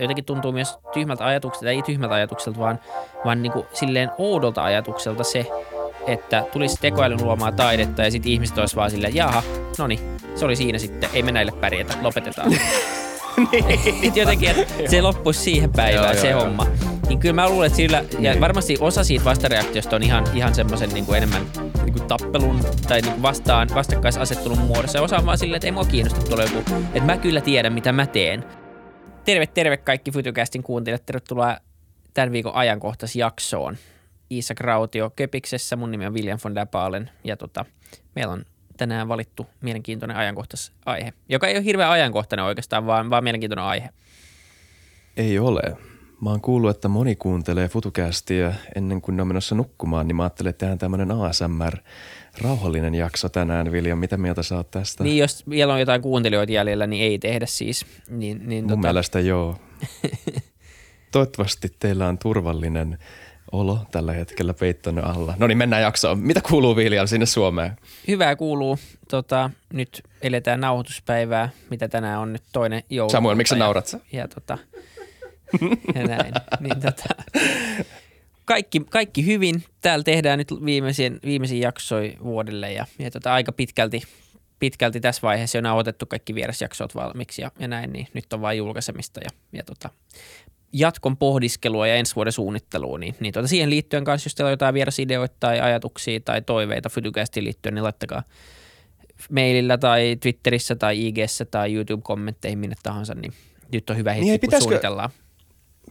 jotenkin tuntuu myös tyhmältä ajatukselta, ei tyhmältä ajatukselta, vaan, vaan niin kuin silleen oudolta ajatukselta se, että tulisi tekoälyn luomaa taidetta ja sitten ihmiset olisi vaan silleen, jaha, no niin, se oli siinä sitten, ei me näille pärjätä, lopetetaan. niin. jotenkin, että se loppuisi siihen päivään joo, se joo, homma. Joo. Niin kyllä mä luulen, että sillä, ja niin. varmasti osa siitä vastareaktiosta on ihan, ihan semmoisen niin kuin enemmän niin kuin tappelun tai niin kuin vastaan, vastakkaisasettelun muodossa. Ja osa on vaan silleen, että ei mua kiinnosta tuolla joku, että mä kyllä tiedän, mitä mä teen. Terve, terve kaikki Futucastin kuuntelijat. Tervetuloa tämän viikon ajankohtaisjaksoon. Iisa Krautio Köpiksessä, mun nimi on William von der Baalen ja tota, meillä on tänään valittu mielenkiintoinen ajankohtaisaihe, joka ei ole hirveän ajankohtainen oikeastaan, vaan, vaan mielenkiintoinen aihe. Ei ole. Mä oon kuullut, että moni kuuntelee FutuCastia ennen kuin ne on menossa nukkumaan, niin mä ajattelin, että tämmöinen ASMR rauhallinen jakso tänään. Vilja, mitä mieltä sä oot tästä? Niin, jos vielä on jotain kuuntelijoita jäljellä, niin ei tehdä siis. Niin, niin Mun tota... mielestä joo. Toivottavasti teillä on turvallinen olo tällä hetkellä peitton alla. No niin, mennään jaksoon. Mitä kuuluu Viljan sinne Suomeen? Hyvää kuuluu. Tota, nyt eletään nauhoituspäivää, mitä tänään on nyt toinen joulu. Samuel, miksi sä naurat? Ja, tota, ja näin. Niin, tota, kaikki, kaikki hyvin. Täällä tehdään nyt viimeisiä, viimeisiä jaksoja vuodelle ja, ja tota, aika pitkälti, pitkälti tässä vaiheessa on otettu kaikki vierasjaksot valmiiksi ja, ja näin, niin nyt on vain julkaisemista ja, ja tota, jatkon pohdiskelua ja ensi vuoden suunnittelua, niin, niin tuota siihen liittyen kanssa, jos teillä on jotain vierasideoita tai ajatuksia tai toiveita Fytycastiin liittyen, niin laittakaa mailillä tai Twitterissä tai IGssä tai YouTube-kommentteihin minne tahansa, niin nyt on hyvä hetki, niin, kun pitäisikö, suunnitellaan.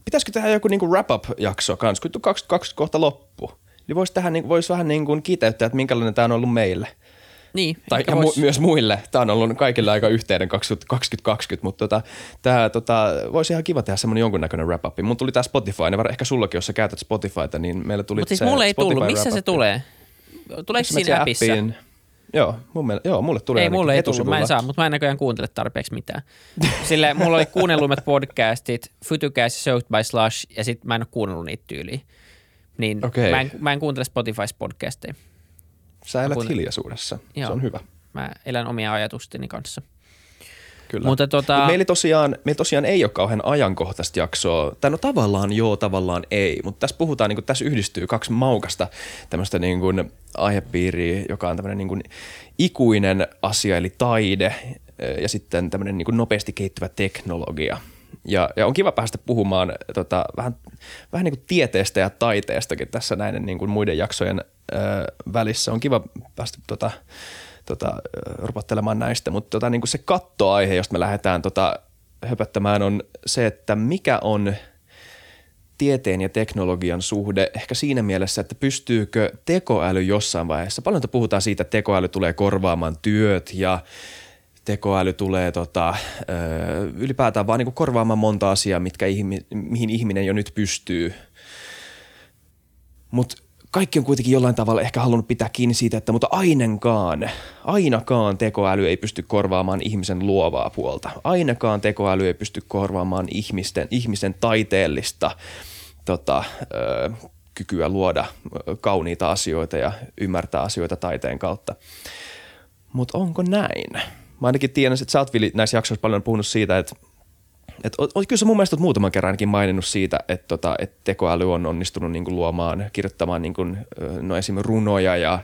Pitäisikö tehdä joku niinku wrap-up-jakso kanssa, kun 2020 kohta loppu, niin voisi, tähän, niin, voisi vähän niin kuin kiteyttää, että minkälainen tämä on ollut meille – niin, tai ja vois... mu- myös muille. Tämä on ollut kaikille aika yhteinen 2020, mutta tota, tämä tota, voisi ihan kiva tehdä semmoinen jonkunnäköinen wrap-up. Mun tuli tämä Spotify, ne ehkä sullakin, jos sä käytät Spotifyta, niin meillä tuli Mutta siis mulle ei Spotify tullut. Missä se tulee? Tuleeko siinä appissa? Appiin? Joo, mun mielestä, joo, mulle tulee Ei, mulle ei tullut. Mä en saa, mutta mä en näköjään kuuntele tarpeeksi mitään. Sille mulla oli kuunnelluimmat podcastit, Futucast ja Soaked by Slush, ja sit mä en ole kuunnellut niitä tyyliä. Niin okay. mä, en, mä en kuuntele Spotifys podcasteja. Sä elät kun... hiljaisuudessa. Joo. Se on hyvä. Mä elän omia ajatusteni kanssa. Kyllä. Mutta tota... Mut meillä, tosiaan, meillä tosiaan ei ole kauhean ajankohtaista jaksoa. Tai no tavallaan joo, tavallaan ei. Mutta tässä puhutaan, niin kuin, tässä yhdistyy kaksi maukasta tämmöistä niin kuin aihepiiriä, joka on tämmöinen niin kuin ikuinen asia, eli taide ja sitten tämmöinen niin kuin nopeasti kehittyvä teknologia. Ja, ja on kiva päästä puhumaan tota, vähän, vähän niin kuin tieteestä ja taiteestakin tässä näiden niin kuin muiden jaksojen välissä. On kiva päästä tota, tota, rupottelemaan näistä, mutta tota, niin kuin se kattoaihe, josta me lähdetään tota, höpöttämään, on se, että mikä on tieteen ja teknologian suhde ehkä siinä mielessä, että pystyykö tekoäly jossain vaiheessa, paljon puhutaan siitä, että tekoäly tulee korvaamaan työt ja tekoäly tulee tota, ylipäätään vaan niin korvaamaan monta asiaa, mitkä ihmi, mihin ihminen jo nyt pystyy. Mutta kaikki on kuitenkin jollain tavalla ehkä halunnut pitää kiinni siitä, että mutta ainakaan, ainakaan tekoäly ei pysty korvaamaan ihmisen luovaa puolta. Ainakaan tekoäly ei pysty korvaamaan ihmisten, ihmisen taiteellista tota, ö, kykyä luoda kauniita asioita ja ymmärtää asioita taiteen kautta. Mutta onko näin? Mä ainakin tiedän, että sä oot näissä jaksoissa paljon puhunut siitä, että et, o, kyllä sä mun mielestä muutaman kerran ainakin maininnut siitä, että tota, et tekoäly on onnistunut niin kuin luomaan, kirjoittamaan niin kuin, no esimerkiksi runoja ja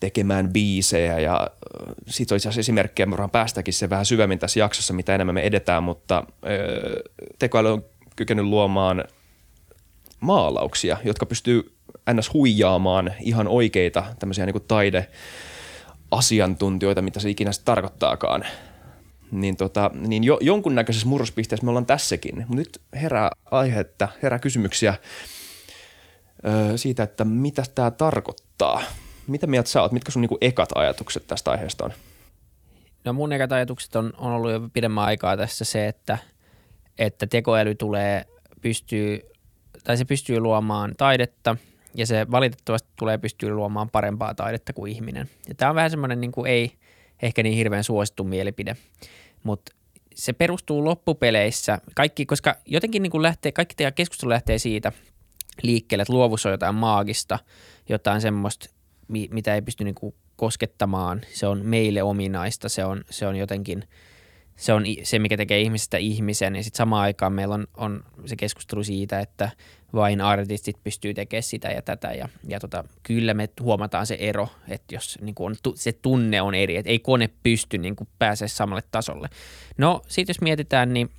tekemään biisejä ja siitä on itse asiassa esimerkkejä, me päästäkin se vähän syvemmin tässä jaksossa, mitä enemmän me edetään, mutta tekoäly on kykenyt luomaan maalauksia, jotka pystyy ns. huijaamaan ihan oikeita tämmöisiä niin kuin taide asiantuntijoita, mitä se ikinä tarkoittaakaan niin, tota, niin jo, jonkunnäköisessä murrospisteessä me ollaan tässäkin. Mutta nyt herää aihetta, herää kysymyksiä ö, siitä, että mitä tämä tarkoittaa. Mitä mieltä sä oot? Mitkä sun niinku ekat ajatukset tästä aiheesta on? No mun ekat ajatukset on, on ollut jo pidemmän aikaa tässä se, että, että tekoäly tulee, pystyy, tai se pystyy luomaan taidetta ja se valitettavasti tulee pystyy luomaan parempaa taidetta kuin ihminen. Ja tämä on vähän semmoinen niin kuin ei – ehkä niin hirveän suosittu mielipide. Mutta se perustuu loppupeleissä, kaikki, koska jotenkin niin kuin lähtee, kaikki teidän keskustelu lähtee siitä liikkeelle, että luovuus on jotain maagista, jotain semmoista, mitä ei pysty niin kuin koskettamaan. Se on meille ominaista, se on, se on jotenkin se on se, mikä tekee ihmisestä ihmisen. Ja sitten samaan aikaan meillä on, on se keskustelu siitä, että vain artistit pystyy tekemään sitä ja tätä. Ja, ja tota, kyllä me huomataan se ero, että jos niin on, se tunne on eri, että ei kone pysty niin pääsemään samalle tasolle. No sitten jos mietitään, niin,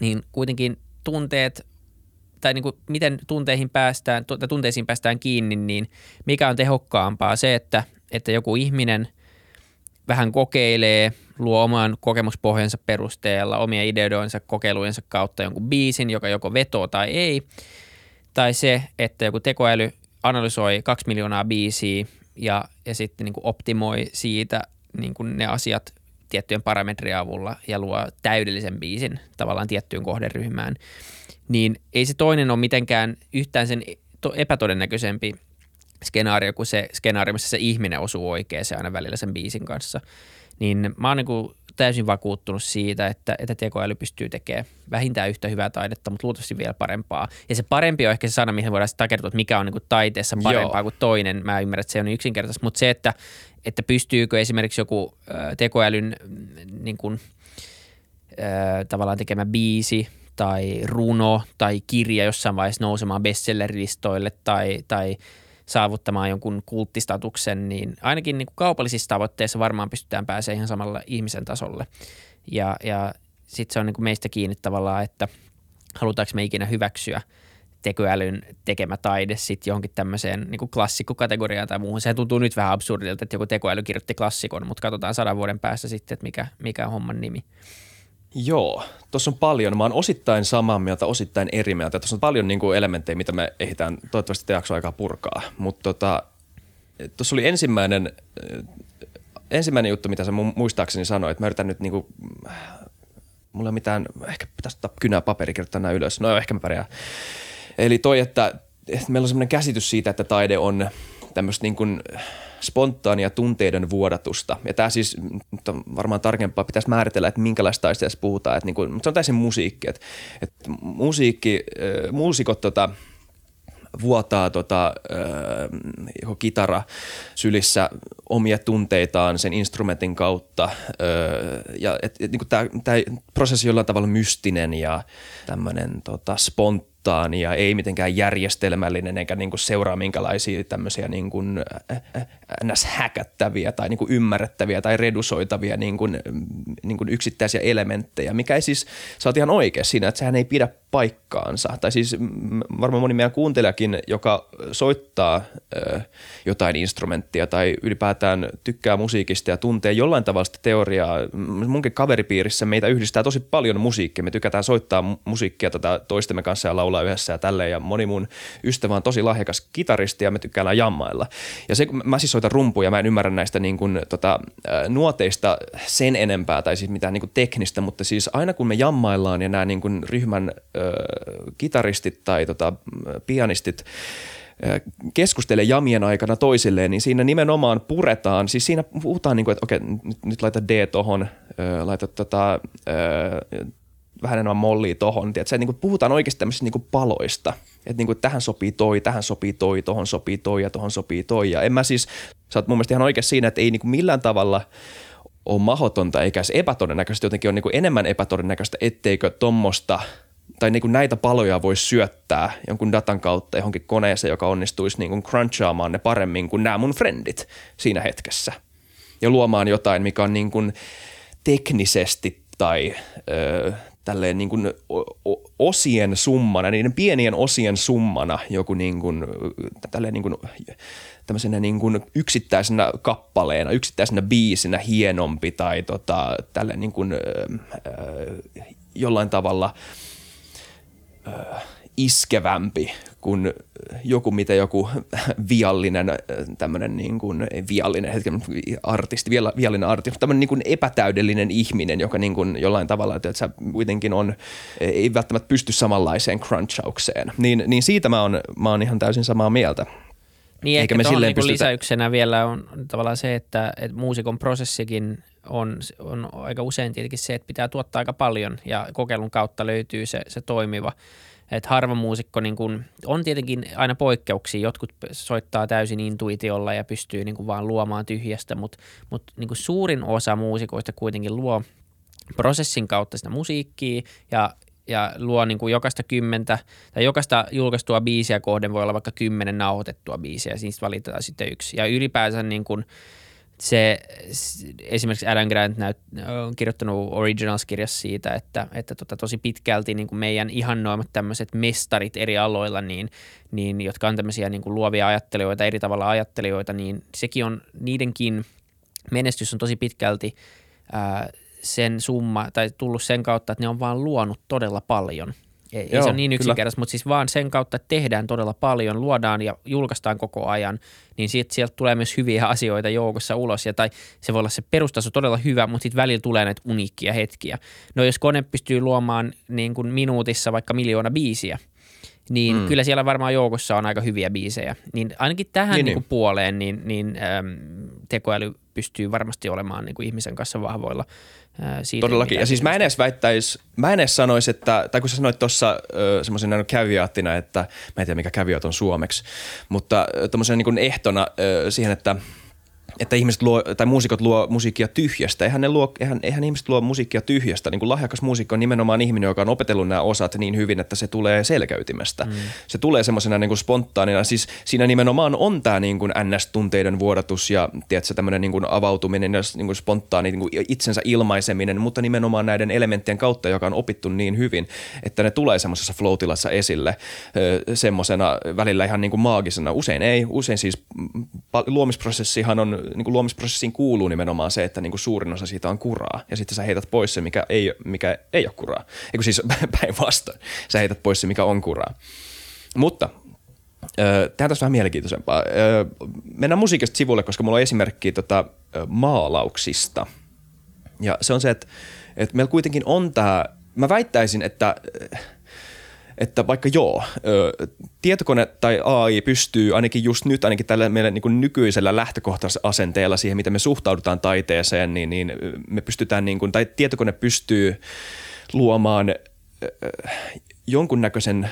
niin kuitenkin tunteet tai niin kuin miten tunteihin päästään, tunteisiin päästään kiinni, niin mikä on tehokkaampaa se, että, että joku ihminen vähän kokeilee, luo oman kokemuspohjansa perusteella, omia ideoidensa, kokeilujensa kautta jonkun biisin, joka joko vetoo tai ei, tai se, että joku tekoäly analysoi kaksi miljoonaa biisiä ja, ja sitten niin kuin optimoi siitä niin kuin ne asiat tiettyjen parametrien avulla ja luo täydellisen biisin tavallaan tiettyyn kohderyhmään – niin ei se toinen ole mitenkään yhtään sen epätodennäköisempi skenaario kuin se skenaario, missä se ihminen osuu oikein se aina välillä sen biisin kanssa. Niin mä oon niin täysin vakuuttunut siitä, että, että tekoäly pystyy tekemään vähintään yhtä hyvää taidetta, mutta luultavasti vielä parempaa. Ja se parempi on ehkä se sana, mihin voidaan takertua, että mikä on niin kuin taiteessa parempaa Joo. kuin toinen. Mä ymmärrän, että se on niin yksinkertaisesti, mutta se, että, että pystyykö esimerkiksi joku tekoälyn niin kuin, tavallaan tekemä biisi – tai runo tai kirja jossain vaiheessa nousemaan bestsellerilistoille tai, tai saavuttamaan jonkun kulttistatuksen, niin ainakin niin kuin kaupallisissa tavoitteissa varmaan pystytään pääsemään ihan samalla ihmisen tasolle. Ja, ja sitten se on niin kuin meistä kiinni tavallaan, että halutaanko me ikinä hyväksyä tekoälyn tekemä taide sitten johonkin tämmöiseen niin kuin klassikkokategoriaan tai muuhun. Se tuntuu nyt vähän absurdilta, että joku tekoäly kirjoitti klassikon, mutta katsotaan sadan vuoden päässä sitten, että mikä, mikä on homman nimi. Joo, tuossa on paljon. Mä oon osittain samaa mieltä, osittain eri mieltä. Tuossa on paljon niin kuin elementtejä, mitä me ehditään toivottavasti te aikaa purkaa. Mutta tota, tuossa oli ensimmäinen, äh, ensimmäinen juttu, mitä sä muistaakseni sanoit. Mä yritän nyt niin kuin, mulla ei mitään, ehkä pitäisi ottaa kynää paperi kirjoittaa nämä ylös. No ehkä mä pärjään. Eli toi, että, että meillä on semmoinen käsitys siitä, että taide on tämmöistä niin kuin spontaania tunteiden vuodatusta. Ja tämä siis varmaan tarkempaa pitäisi määritellä, että minkälaista taiteesta puhutaan. Että niin kuin, mutta se on täysin musiikki. Että, että musiikki, äh, muusikot tota, vuotaa tota, äh, kitara sylissä omia tunteitaan sen instrumentin kautta. Äh, ja et, et, niin tämä prosessi on jollain tavalla mystinen ja tämmöinen tota, spont, ja ei mitenkään järjestelmällinen eikä niin kuin seuraa minkälaisia tämmöisiä niin kuin ns. häkättäviä tai niin kuin ymmärrettäviä tai redusoitavia niin kuin, niin kuin yksittäisiä elementtejä, mikä ei siis, sä oot ihan oikein siinä, että sehän ei pidä paikkaansa. Tai siis varmaan moni meidän kuuntelijakin, joka soittaa ö, jotain instrumenttia tai ylipäätään tykkää musiikista ja tuntee jollain tavalla sitä teoriaa. Munkin kaveripiirissä meitä yhdistää tosi paljon musiikkia. Me tykätään soittaa musiikkia tätä toistemme kanssa ja laulaa yhdessä ja tälleen. Ja moni mun ystävä on tosi lahjakas kitaristi ja me tykkäällä jammailla. Ja se, mä siis soitan rumpuja, mä en ymmärrä näistä niin kuin, tota, nuoteista sen enempää tai siis mitään niin kuin teknistä, mutta siis aina kun me jammaillaan ja nämä niin kuin ryhmän ö, kitaristit tai tota, pianistit keskustelee jamien aikana toisilleen, niin siinä nimenomaan puretaan, siis siinä puhutaan niin kuin, että okei, nyt, nyt laita D tohon, laita tota, vähän enemmän mollia tohon, tiedätkö? Niin puhutaan oikeasti tämmöisistä niin paloista, että niin tähän sopii toi, tähän sopii toi, tohon sopii toi ja tohon sopii toi. Ja en mä siis, sä oot mun mielestä ihan oikein siinä, että ei niin millään tavalla ole mahdotonta eikä se epätodennäköistä, jotenkin on niin enemmän epätodennäköistä, etteikö tuommoista tai niin näitä paloja voisi syöttää jonkun datan kautta johonkin koneeseen, joka onnistuisi niin crunchaamaan ne paremmin kuin nämä mun friendit siinä hetkessä. Ja luomaan jotain, mikä on niin teknisesti tai ö, tälleen niin kuin osien summana, niiden pienien osien summana joku niin kuin, tälleen niin kuin, tämmöisenä niin kuin yksittäisenä kappaleena, yksittäisenä biisinä hienompi tai tota, tälleen niin kuin, äh, jollain tavalla äh, iskevämpi kuin joku, mitä joku viallinen, tämmöinen niin kuin, viallinen, hetken, artisti, viallinen artisti, tämmöinen niin kuin epätäydellinen ihminen, joka niin kuin jollain tavalla, että sä kuitenkin on, ei välttämättä pysty samanlaiseen crunchaukseen. Niin, niin siitä mä oon, mä oon ihan täysin samaa mieltä. Niin Eikä me silleen niin pystytä... lisäyksenä vielä on tavallaan se, että, että muusikon prosessikin on, on aika usein tietenkin se, että pitää tuottaa aika paljon ja kokeilun kautta löytyy se, se toimiva – että harva muusikko niin kun, on tietenkin aina poikkeuksia. Jotkut soittaa täysin intuitiolla ja pystyy niin vaan luomaan tyhjästä, mutta mut, niin suurin osa muusikoista kuitenkin luo prosessin kautta sitä musiikkia ja ja luo niin kuin jokaista kymmentä tai jokaista julkaistua biisiä kohden voi olla vaikka kymmenen nauhoitettua biisiä, siis valitaan sitten yksi. Ja ylipäänsä niin kuin se, esimerkiksi Adam Grant näyt, on kirjoittanut Originals-kirjassa siitä, että, että tota, tosi pitkälti niin kuin meidän ihannoimat tämmöiset mestarit eri aloilla, niin, niin, jotka on tämmöisiä niin kuin luovia ajattelijoita, eri tavalla ajattelijoita, niin sekin on, niidenkin menestys on tosi pitkälti ää, sen summa tai tullut sen kautta, että ne on vaan luonut todella paljon. Ei, Joo, ei se ole niin yksinkertaista, mutta siis vaan sen kautta, että tehdään todella paljon, luodaan ja julkaistaan koko ajan, niin siitä, sieltä tulee myös hyviä asioita joukossa ulos. Ja, tai se voi olla se perustaso todella hyvä, mutta sitten välillä tulee näitä uniikkia hetkiä. No jos kone pystyy luomaan niin kuin minuutissa vaikka miljoona biisiä, niin mm. kyllä siellä varmaan joukossa on aika hyviä biisejä. Niin ainakin tähän niin, niin. Niin puoleen niin, niin äm, tekoäly pystyy varmasti olemaan niin kuin ihmisen kanssa vahvoilla – siitä Todellakin. Ja siis mä en edes väittäisi, mä en edes sanoisi, että, tai kun sä sanoit tuossa semmoisen käviaattina, että mä en tiedä mikä käviot on suomeksi, mutta tuommoisen niin ehtona ö, siihen, että – että ihmiset luo, tai muusikot luo musiikkia tyhjästä. Eihän, ne luo, eihän, eihän ihmiset luo musiikkia tyhjästä. Niin kuin lahjakas muusikko on nimenomaan ihminen, joka on opetellut nämä osat niin hyvin, että se tulee selkäytimestä. Mm. Se tulee semmoisena niin kuin spontaanina. Siis siinä nimenomaan on tämä niin kuin NS-tunteiden vuodatus ja tiedätkö, tämmöinen niin kuin avautuminen ja niin kuin spontaani niin kuin itsensä ilmaiseminen, mutta nimenomaan näiden elementtien kautta, joka on opittu niin hyvin, että ne tulee semmoisessa flow esille semmoisena välillä ihan niin kuin maagisena. Usein ei. Usein siis luomisprosessihan on niin kuin luomisprosessiin kuuluu nimenomaan se, että niin kuin suurin osa siitä on kuraa ja sitten sä heität pois se, mikä ei, mikä ei ole kuraa. Eikö siis päinvastoin, sä heität pois se, mikä on kuraa. Mutta Tehdään tässä vähän mielenkiintoisempaa. Mennään musiikista sivulle, koska mulla on esimerkki tota, maalauksista. Ja se on se, että, että meillä kuitenkin on tämä, mä väittäisin, että että vaikka joo, tietokone tai AI pystyy ainakin just nyt, ainakin tällä meidän niin nykyisellä lähtökohtaisella asenteella siihen, miten me suhtaudutaan taiteeseen, niin, niin me pystytään, niin kuin, tai tietokone pystyy luomaan jonkunnäköisen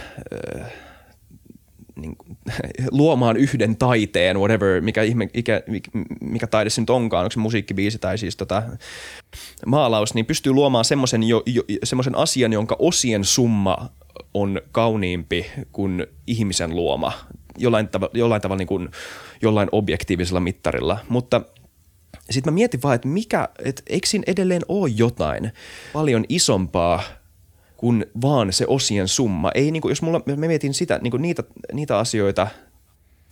niin kuin, luomaan yhden taiteen, whatever, mikä, mikä, mikä taide se nyt onkaan, onko se musiikkibiisi tai siis tota, maalaus, niin pystyy luomaan semmoisen asian, jonka osien summa on kauniimpi kuin ihmisen luoma jollain, tav- jollain tavalla niin kuin jollain objektiivisella mittarilla. Mutta sitten mä mietin vaan, että mikä, että eikö siinä edelleen ole jotain paljon isompaa kuin vaan se osien summa. Ei niin kuin, jos mulla, mä mietin sitä, niin kuin niitä, niitä asioita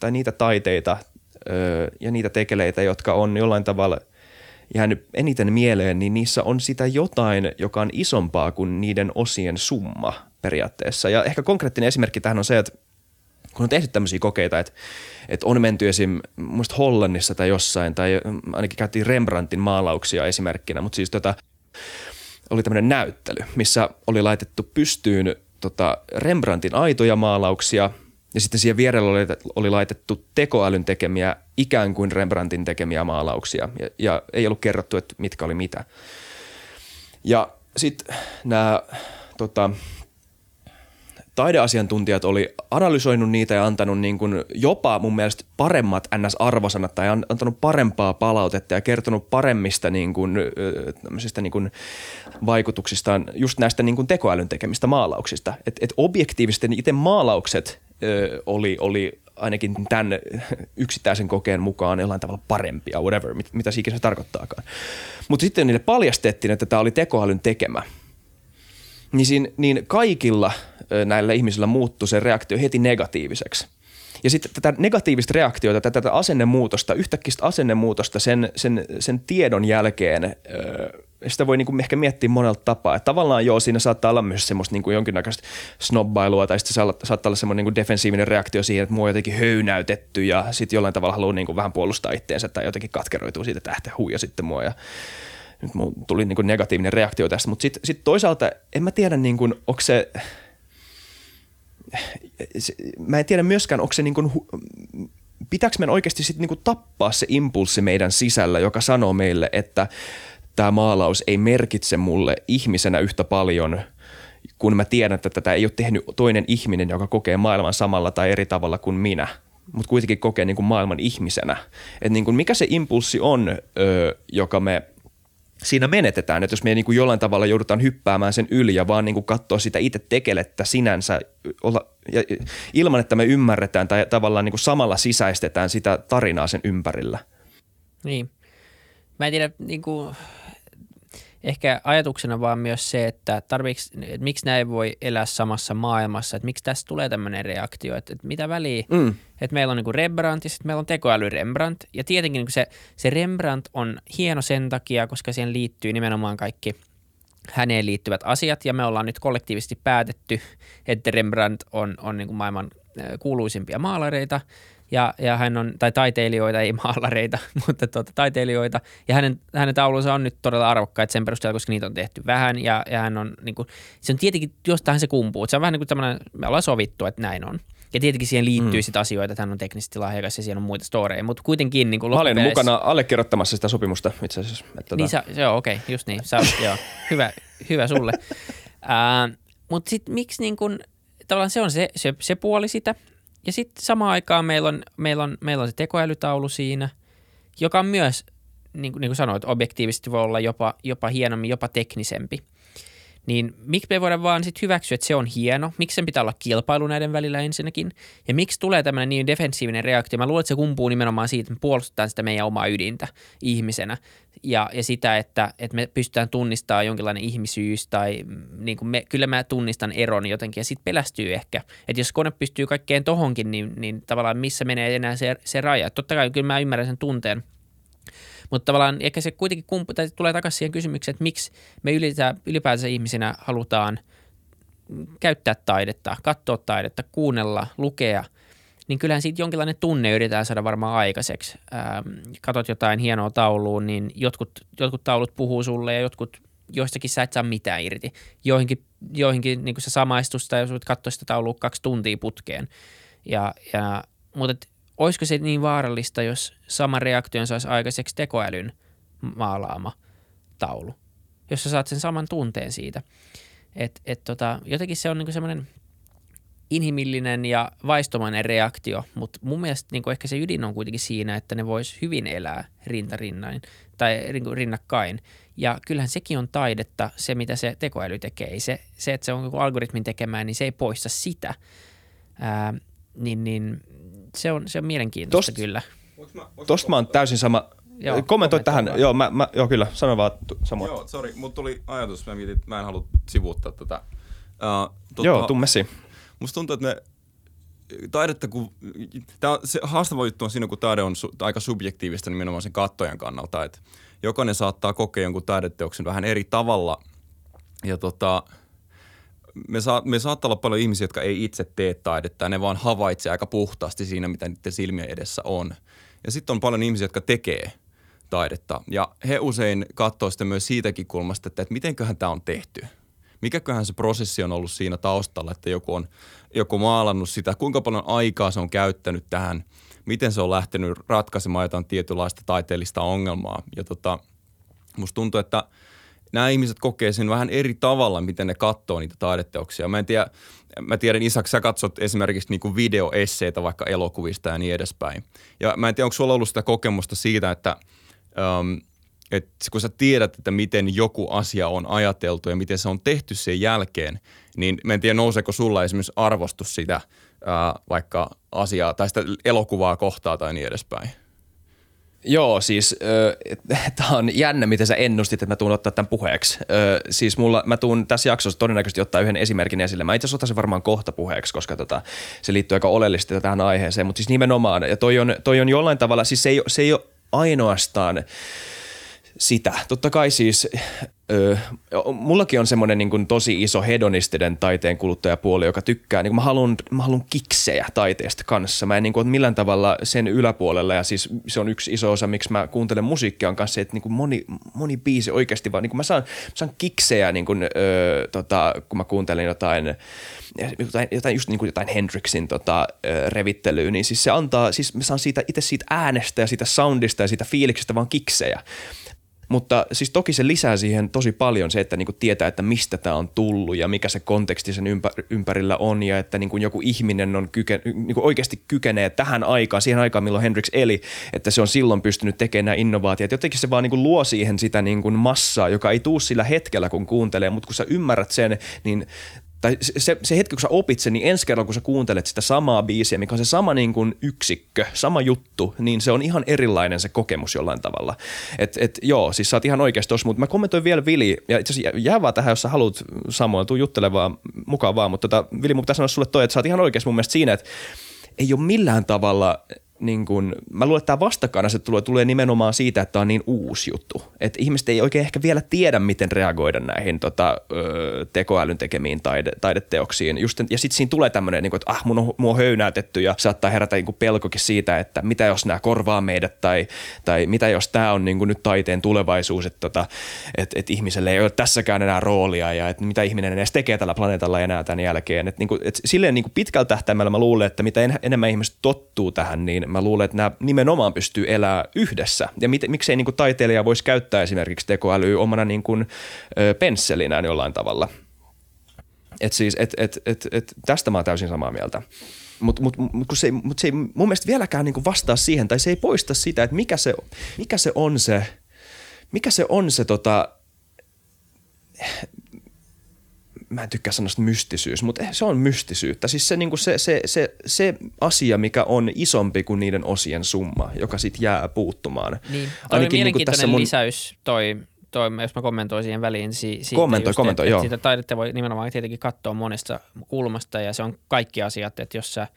tai niitä taiteita öö, ja niitä tekeleitä, jotka on jollain tavalla jäänyt eniten mieleen, niin niissä on sitä jotain, joka on isompaa kuin niiden osien summa periaatteessa. Ja ehkä konkreettinen esimerkki tähän on se, että kun on tehty tämmöisiä kokeita, että, että on menty esim. muista Hollannissa tai jossain, tai ainakin käytiin Rembrandtin maalauksia esimerkkinä, mutta siis tota, oli tämmöinen näyttely, missä oli laitettu pystyyn tota Rembrandtin aitoja maalauksia ja sitten siihen vierellä oli, oli laitettu tekoälyn tekemiä ikään kuin Rembrandtin tekemiä maalauksia ja, ja ei ollut kerrottu, että mitkä oli mitä. Ja sitten nämä tota, taideasiantuntijat oli analysoinut niitä ja antanut niin kuin jopa mun mielestä paremmat NS-arvosanat tai antanut parempaa palautetta ja kertonut paremmista niin kuin, niin kuin vaikutuksistaan just näistä niin kuin tekoälyn tekemistä maalauksista. Et, et objektiivisesti itse maalaukset ö, oli, oli ainakin tämän yksittäisen kokeen mukaan jollain tavalla parempia, whatever, mit, mitä se ikinä tarkoittaakaan. Mutta sitten niille paljastettiin, että tämä oli tekoälyn tekemä – niin, siinä, niin kaikilla näillä ihmisillä muuttui se reaktio heti negatiiviseksi. Ja sitten tätä negatiivista reaktiota, tätä, tätä asennemuutosta, yhtäkkiä asennemuutosta sen, sen, sen tiedon jälkeen, sitä voi niin ehkä miettiä monelta tapaa. Että tavallaan joo, siinä saattaa olla myös semmoista niin kuin jonkinnäköistä snobbailua tai sitten saattaa olla semmoinen niin defensiivinen reaktio siihen, että mua on jotenkin höynäytetty ja sitten jollain tavalla haluaa niin kuin vähän puolustaa itteensä tai jotenkin katkeroituu siitä, että ähtä huija sitten mua ja nyt tuli niin kuin negatiivinen reaktio tästä, mutta sitten sit toisaalta en mä tiedä, niin kuin, onko se, mä en tiedä myöskään, onko se niin kuin, pitääkö meidän oikeasti sitten niin kuin tappaa se impulssi meidän sisällä, joka sanoo meille, että tämä maalaus ei merkitse mulle ihmisenä yhtä paljon, kun mä tiedän, että tätä ei ole tehnyt toinen ihminen, joka kokee maailman samalla tai eri tavalla kuin minä, mutta kuitenkin kokee niin kuin maailman ihmisenä. Et niin kuin mikä se impulssi on, ö, joka me – siinä menetetään, että jos me niin kuin jollain tavalla joudutaan hyppäämään sen yli ja vaan niin kuin katsoa sitä itse tekelettä sinänsä olla, ja, ilman, että me ymmärretään tai tavallaan niin kuin samalla sisäistetään sitä tarinaa sen ympärillä. Niin. Mä en tiedä, niin kuin, ehkä ajatuksena vaan myös se, että, tarviks, että miksi näin voi elää samassa maailmassa, että miksi tässä tulee tämmöinen reaktio, että, että mitä väliä, mm. että meillä on niin Rembrandt ja sitten meillä on tekoäly Rembrandt. Ja tietenkin niin se, se Rembrandt on hieno sen takia, koska siihen liittyy nimenomaan kaikki häneen liittyvät asiat. Ja me ollaan nyt kollektiivisesti päätetty, että Rembrandt on, on niin kuin maailman kuuluisimpia maalareita – ja, ja hän on, tai taiteilijoita, ei maalareita, mutta tuota, taiteilijoita. Ja hänen, hänen taulunsa on nyt todella arvokkaita sen perusteella, koska niitä on tehty vähän. Ja, ja hän on, niin kuin, se on tietenkin, jostain se kumpuu. Se on vähän niin kuin tämmöinen, me ollaan sovittu, että näin on. Ja tietenkin siihen liittyy mm. sitten asioita, että hän on teknisesti lahjakas ja siinä on muita storeja, mutta kuitenkin niin kuin Mä olen mukana allekirjoittamassa sitä sopimusta itse asiassa. Että niin, tota- sä, joo, okei, okay, just niin. Sä, joo, hyvä, hyvä sulle. Uh, mutta sitten miksi niin kuin, tavallaan se on se, se, se puoli sitä, ja sitten samaan aikaan meillä on, meillä, on, meillä on se tekoälytaulu siinä, joka on myös, niin kuin, niin kuin sanoit, objektiivisesti voi olla jopa, jopa hienommin, jopa teknisempi – niin miksi me voidaan vaan sitten hyväksyä, että se on hieno? Miksi sen pitää olla kilpailu näiden välillä ensinnäkin? Ja miksi tulee tämmöinen niin defensiivinen reaktio? Mä luulen, että se kumpuu nimenomaan siitä, että me puolustetaan sitä meidän omaa ydintä ihmisenä ja, ja sitä, että, että me pystytään tunnistamaan jonkinlainen ihmisyys tai mm, niin kuin me, kyllä mä tunnistan eron jotenkin ja sitten pelästyy ehkä. Että jos kone pystyy kaikkeen tohonkin, niin, niin tavallaan missä menee enää se, se raja. Totta kai kyllä mä ymmärrän sen tunteen – mutta tavallaan ehkä se kuitenkin kumpu, tai tulee takaisin siihen kysymykseen, että miksi me ylipäätänsä ihmisinä halutaan käyttää taidetta, katsoa taidetta, kuunnella, lukea, niin kyllähän siitä jonkinlainen tunne yritetään saada varmaan aikaiseksi. Ähm, katot jotain hienoa taulua, niin jotkut, jotkut taulut puhuu sulle ja jotkut joistakin sä et saa mitään irti. Joihinkin, joihinkin niin sä samaistus tai jos katsoo sitä taulua kaksi tuntia putkeen. Ja, ja, mutta olisiko se niin vaarallista, jos sama reaktion saisi aikaiseksi tekoälyn maalaama taulu, jos sä saat sen saman tunteen siitä. Et, et tota, jotenkin se on niinku semmoinen inhimillinen ja vaistomainen reaktio, mutta mun mielestä niinku ehkä se ydin on kuitenkin siinä, että ne vois hyvin elää rintarinnain tai niinku rinnakkain. Ja kyllähän sekin on taidetta, se mitä se tekoäly tekee. Se, se että se on algoritmin tekemään, niin se ei poista sitä. Ää, niin, niin se on, se on mielenkiintoista Tost, kyllä. Tosta mä oon täysin sama. Joo, kommentoi tähän. Joo, mä, mä, joo, kyllä, sano vaan samoin. Joo, sori, mut tuli ajatus, mä mietin, että mä en halua sivuuttaa tätä. Uh, tota, joo, tuu messiin. Musta tuntuu, että me taidetta, kun, tää on, se haastava juttu on siinä, kun taide on su, aika subjektiivista nimenomaan sen kattojan kannalta, että jokainen saattaa kokea jonkun taideteoksen vähän eri tavalla ja tota, me, saa, me saattaa olla paljon ihmisiä, jotka ei itse tee taidetta ne vaan havaitsee aika puhtaasti siinä, mitä niiden silmien edessä on. Ja sitten on paljon ihmisiä, jotka tekee taidetta ja he usein katsoo sitä myös siitäkin kulmasta, että, että mitenköhän tämä on tehty. Mikäköhän se prosessi on ollut siinä taustalla, että joku on joku maalannut sitä, kuinka paljon aikaa se on käyttänyt tähän, miten se on lähtenyt ratkaisemaan jotain tietynlaista taiteellista ongelmaa. Ja tota, musta tuntuu, että – nämä ihmiset kokee sen vähän eri tavalla, miten ne katsoo niitä taideteoksia. Mä en tiedä, mä tiedän Isak, sä katsot esimerkiksi niinku videoesseitä vaikka elokuvista ja niin edespäin. Ja mä en tiedä, onko sulla ollut sitä kokemusta siitä, että, um, että kun sä tiedät, että miten joku asia on ajateltu ja miten se on tehty sen jälkeen, niin mä en tiedä, nouseeko sulla esimerkiksi arvostus sitä uh, vaikka asiaa tai sitä elokuvaa kohtaa tai niin edespäin. Joo, siis tämä on jännä, miten sä ennustit, että mä tuun ottaa tämän puheeksi. Äh, siis mulla, mä tuun tässä jaksossa todennäköisesti ottaa yhden esimerkin esille. Mä itse asiassa sen varmaan kohta puheeksi, koska tota, se liittyy aika oleellisesti tähän aiheeseen. Mutta siis nimenomaan, ja toi on, toi on jollain tavalla, siis se ei, se ei ole ainoastaan – sitä. Totta kai siis, ö, mullakin on semmoinen niin tosi iso hedonistinen taiteen kuluttajapuoli, joka tykkää, niin mä haluan, mä haluan kiksejä taiteesta kanssa. Mä en niin kuin, millään tavalla sen yläpuolella ja siis se on yksi iso osa, miksi mä kuuntelen musiikkia on kanssa se, että niin kuin moni, moni biisi oikeasti vaan, niin kuin mä saan, mä saan kiksejä, niin kuin, ö, tota, kun mä kuuntelen jotain, jotain, jotain just niin kuin jotain Hendrixin tota, revittelyä, niin siis se antaa, siis mä saan siitä itse siitä äänestä ja siitä soundista ja siitä fiiliksestä vaan kiksejä Mutta siis toki se lisää siihen tosi paljon se, että niinku tietää, että mistä tämä on tullut ja mikä se konteksti sen ympä- ympärillä on ja että niinku joku ihminen on kyken, niinku oikeasti kykenee tähän aikaan, siihen aikaan milloin Hendrix eli, että se on silloin pystynyt tekemään nämä innovaatiot. Jotenkin se vaan niinku luo siihen sitä niinku massaa, joka ei tuu sillä hetkellä, kun kuuntelee, mutta kun sä ymmärrät sen, niin tai se, se hetki, kun sä opit sen, niin ensi kerralla, kun sä kuuntelet sitä samaa biisiä, mikä on se sama niin kuin yksikkö, sama juttu, niin se on ihan erilainen se kokemus jollain tavalla. Et, et, joo, siis sä oot ihan oikeasti tossa, mutta mä kommentoin vielä Vili, ja itse asiassa jää vaan tähän, jos sä haluat Samuel, tuu juttelemaan mukaan vaan, mutta tota, Vili, mun pitää sanoa sulle toi, että sä oot ihan oikeasti mun mielestä siinä, että ei ole millään tavalla niin kun, mä luulen, että tämä vastakkainasettelu tulee nimenomaan siitä, että tämä on niin uusi juttu. Että ihmiset ei oikein ehkä vielä tiedä, miten reagoida näihin tota, ö, tekoälyn tekemiin taide, taideteoksiin. Just, ja sitten siinä tulee tämmöinen, niin että ah, mun on, mun on höynäytetty ja saattaa herätä niin pelkokin siitä, että mitä jos nämä korvaa meidät tai, tai mitä jos tämä on niin nyt taiteen tulevaisuus, että tota, et, et ihmiselle ei ole tässäkään enää roolia ja että mitä ihminen edes tekee tällä planeetalla enää tämän jälkeen. Et, niin kuin, et silleen niin kuin pitkällä tähtäimellä mä luulen, että mitä en, enemmän ihmiset tottuu tähän, niin mä luulen, että nämä nimenomaan pystyy elämään yhdessä. Ja mit, miksei niin kuin taiteilija voisi käyttää esimerkiksi tekoälyä omana niin kuin, ö, pensselinään jollain tavalla. Et siis, et, et, et, et, tästä mä oon täysin samaa mieltä. Mutta mut, mut, se, mut se ei mun mielestä vieläkään niinku vastaa siihen, tai se ei poista sitä, että mikä se, mikä se on se, mikä se on se tota, mä en tykkää sanoa mystisyys, mutta se on mystisyyttä. Siis se, niin kuin se, se, se, se asia, mikä on isompi kuin niiden osien summa, joka sitten jää puuttumaan. Niin, toi Ainakin, mielenkiintoinen niin tässä mun... lisäys toi, toi, jos mä kommentoin siihen väliin si, siitä kommentoi, just, kommentoi, että, joo. että sitä taidetta voi nimenomaan tietenkin katsoa monesta kulmasta ja se on kaikki asiat, että jos sä –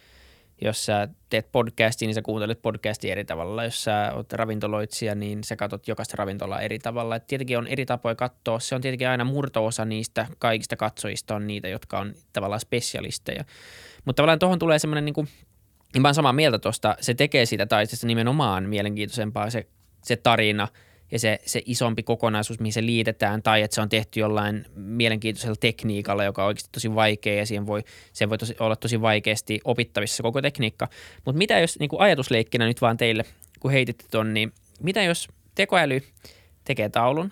jos sä teet podcastia, niin sä kuuntelet podcastia eri tavalla. Jos sä oot ravintoloitsija, niin sä katsot jokaista ravintolaa eri tavalla. Et tietenkin on eri tapoja katsoa. Se on tietenkin aina murto-osa niistä kaikista katsojista on niitä, jotka on tavallaan spesialisteja. Mutta tavallaan tuohon tulee semmoinen, niin kuin, niin mä oon samaa mieltä tuosta, se tekee siitä taiteesta nimenomaan mielenkiintoisempaa se, se tarina – ja se, se isompi kokonaisuus, mihin se liitetään, tai että se on tehty jollain mielenkiintoisella tekniikalla, joka on oikeasti tosi vaikea ja siihen voi, se voi tosi, olla tosi vaikeasti opittavissa koko tekniikka. Mutta mitä jos niin kuin ajatusleikkinä nyt vaan teille, kun heititte ton, niin mitä jos tekoäly tekee taulun,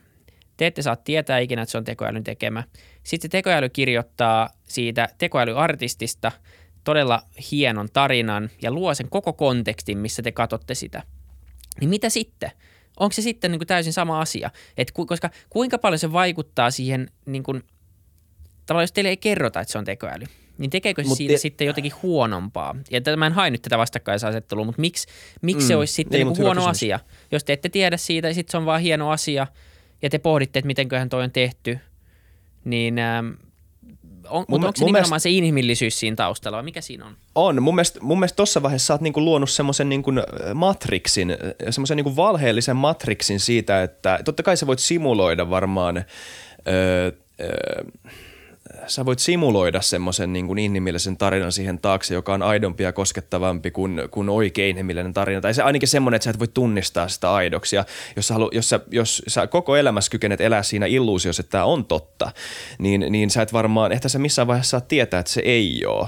te ette saa tietää ikinä, että se on tekoälyn tekemä. Sitten se tekoäly kirjoittaa siitä tekoälyartistista todella hienon tarinan ja luo sen koko kontekstin, missä te katsotte sitä. Niin mitä sitten? Onko se sitten niin kuin täysin sama asia? Et ku, koska kuinka paljon se vaikuttaa siihen, niin kuin, tavallaan jos teille ei kerrota, että se on tekoäly, niin tekeekö se siitä te... sitten jotenkin huonompaa? Ja mä en hae nyt tätä vastakkaisasettelua, mutta miksi, miksi mm, se olisi sitten niin, niin huono kysymys. asia? Jos te ette tiedä siitä, sitten se on vaan hieno asia, ja te pohditte, että mitenköhän toi on tehty, niin ähm, on, mun, onko se mun nimenomaan mielestä, se inhimillisyys siinä taustalla vai mikä siinä on? On. Mun mielestä, mun mielestä tuossa vaiheessa sä oot niinku luonut semmoisen niinku matriksin, semmoisen niinku valheellisen matriksin siitä, että totta kai sä voit simuloida varmaan öö, öö, sä voit simuloida semmoisen niin kuin inhimillisen tarinan siihen taakse, joka on aidompi ja koskettavampi kuin, kuin oikein inhimillinen tarina. Tai se ainakin semmoinen, että sä et voi tunnistaa sitä aidoksi. Ja jos sä, halu, jos sä, jos sä koko elämässä kykenet elää siinä illuusiossa, että tämä on totta, niin, niin sä et varmaan, ehkä sä missään vaiheessa saa tietää, että se ei ole.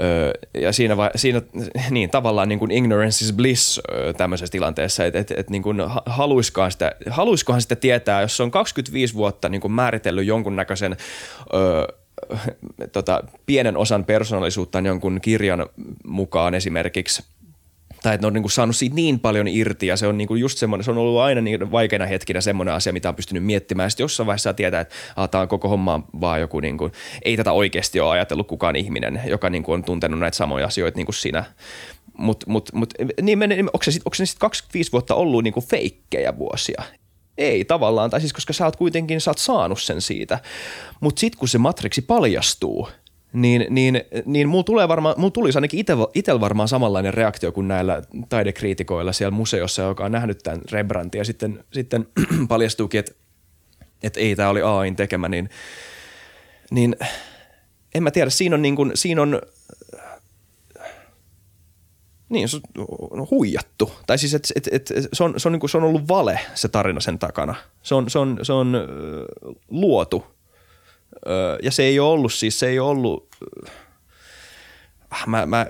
Öö, ja siinä, vai, siinä niin, tavallaan niin kuin ignorance is bliss öö, tämmöisessä tilanteessa, että et, et, niin kuin haluiskohan, sitä, haluiskohan sitä tietää, jos on 25 vuotta niin kuin määritellyt jonkunnäköisen öö, tota, pienen osan persoonallisuuttaan jonkun kirjan mukaan esimerkiksi – tai että ne on niin kuin saanut siitä niin paljon irti ja se on niin kuin just semmoinen, se on ollut aina niin vaikeina hetkinä semmoinen asia, mitä on pystynyt miettimään. Sitten jossain vaiheessa tietää, että tämä on koko homma vaan joku, niin kuin, ei tätä oikeasti ole ajatellut kukaan ihminen, joka niin kuin on tuntenut näitä samoja asioita niin kuin sinä. Mutta mut, mut, niin, sit, onko se sitten 25 vuotta ollut niin kuin feikkejä vuosia? Ei tavallaan, tai siis koska sä oot kuitenkin, sä oot saanut sen siitä. Mutta sitten kun se matriksi paljastuu – niin, niin, niin mulla, tulee varmaan, mulla tulisi ainakin itsellä varmaan samanlainen reaktio kuin näillä taidekriitikoilla siellä museossa, joka on nähnyt tämän Rembrandtin ja sitten, sitten paljastuukin, että, että ei tämä oli AIN tekemä, niin, niin en mä tiedä, siinä on, niin kuin, siinä on niin, se on huijattu. Tai siis, että et, et, se, on, se, on, niin kuin, se on ollut vale se tarina sen takana. Se on, se on, se on luotu ja se ei ollut siis, se ei ollut, Ah, mä, mä,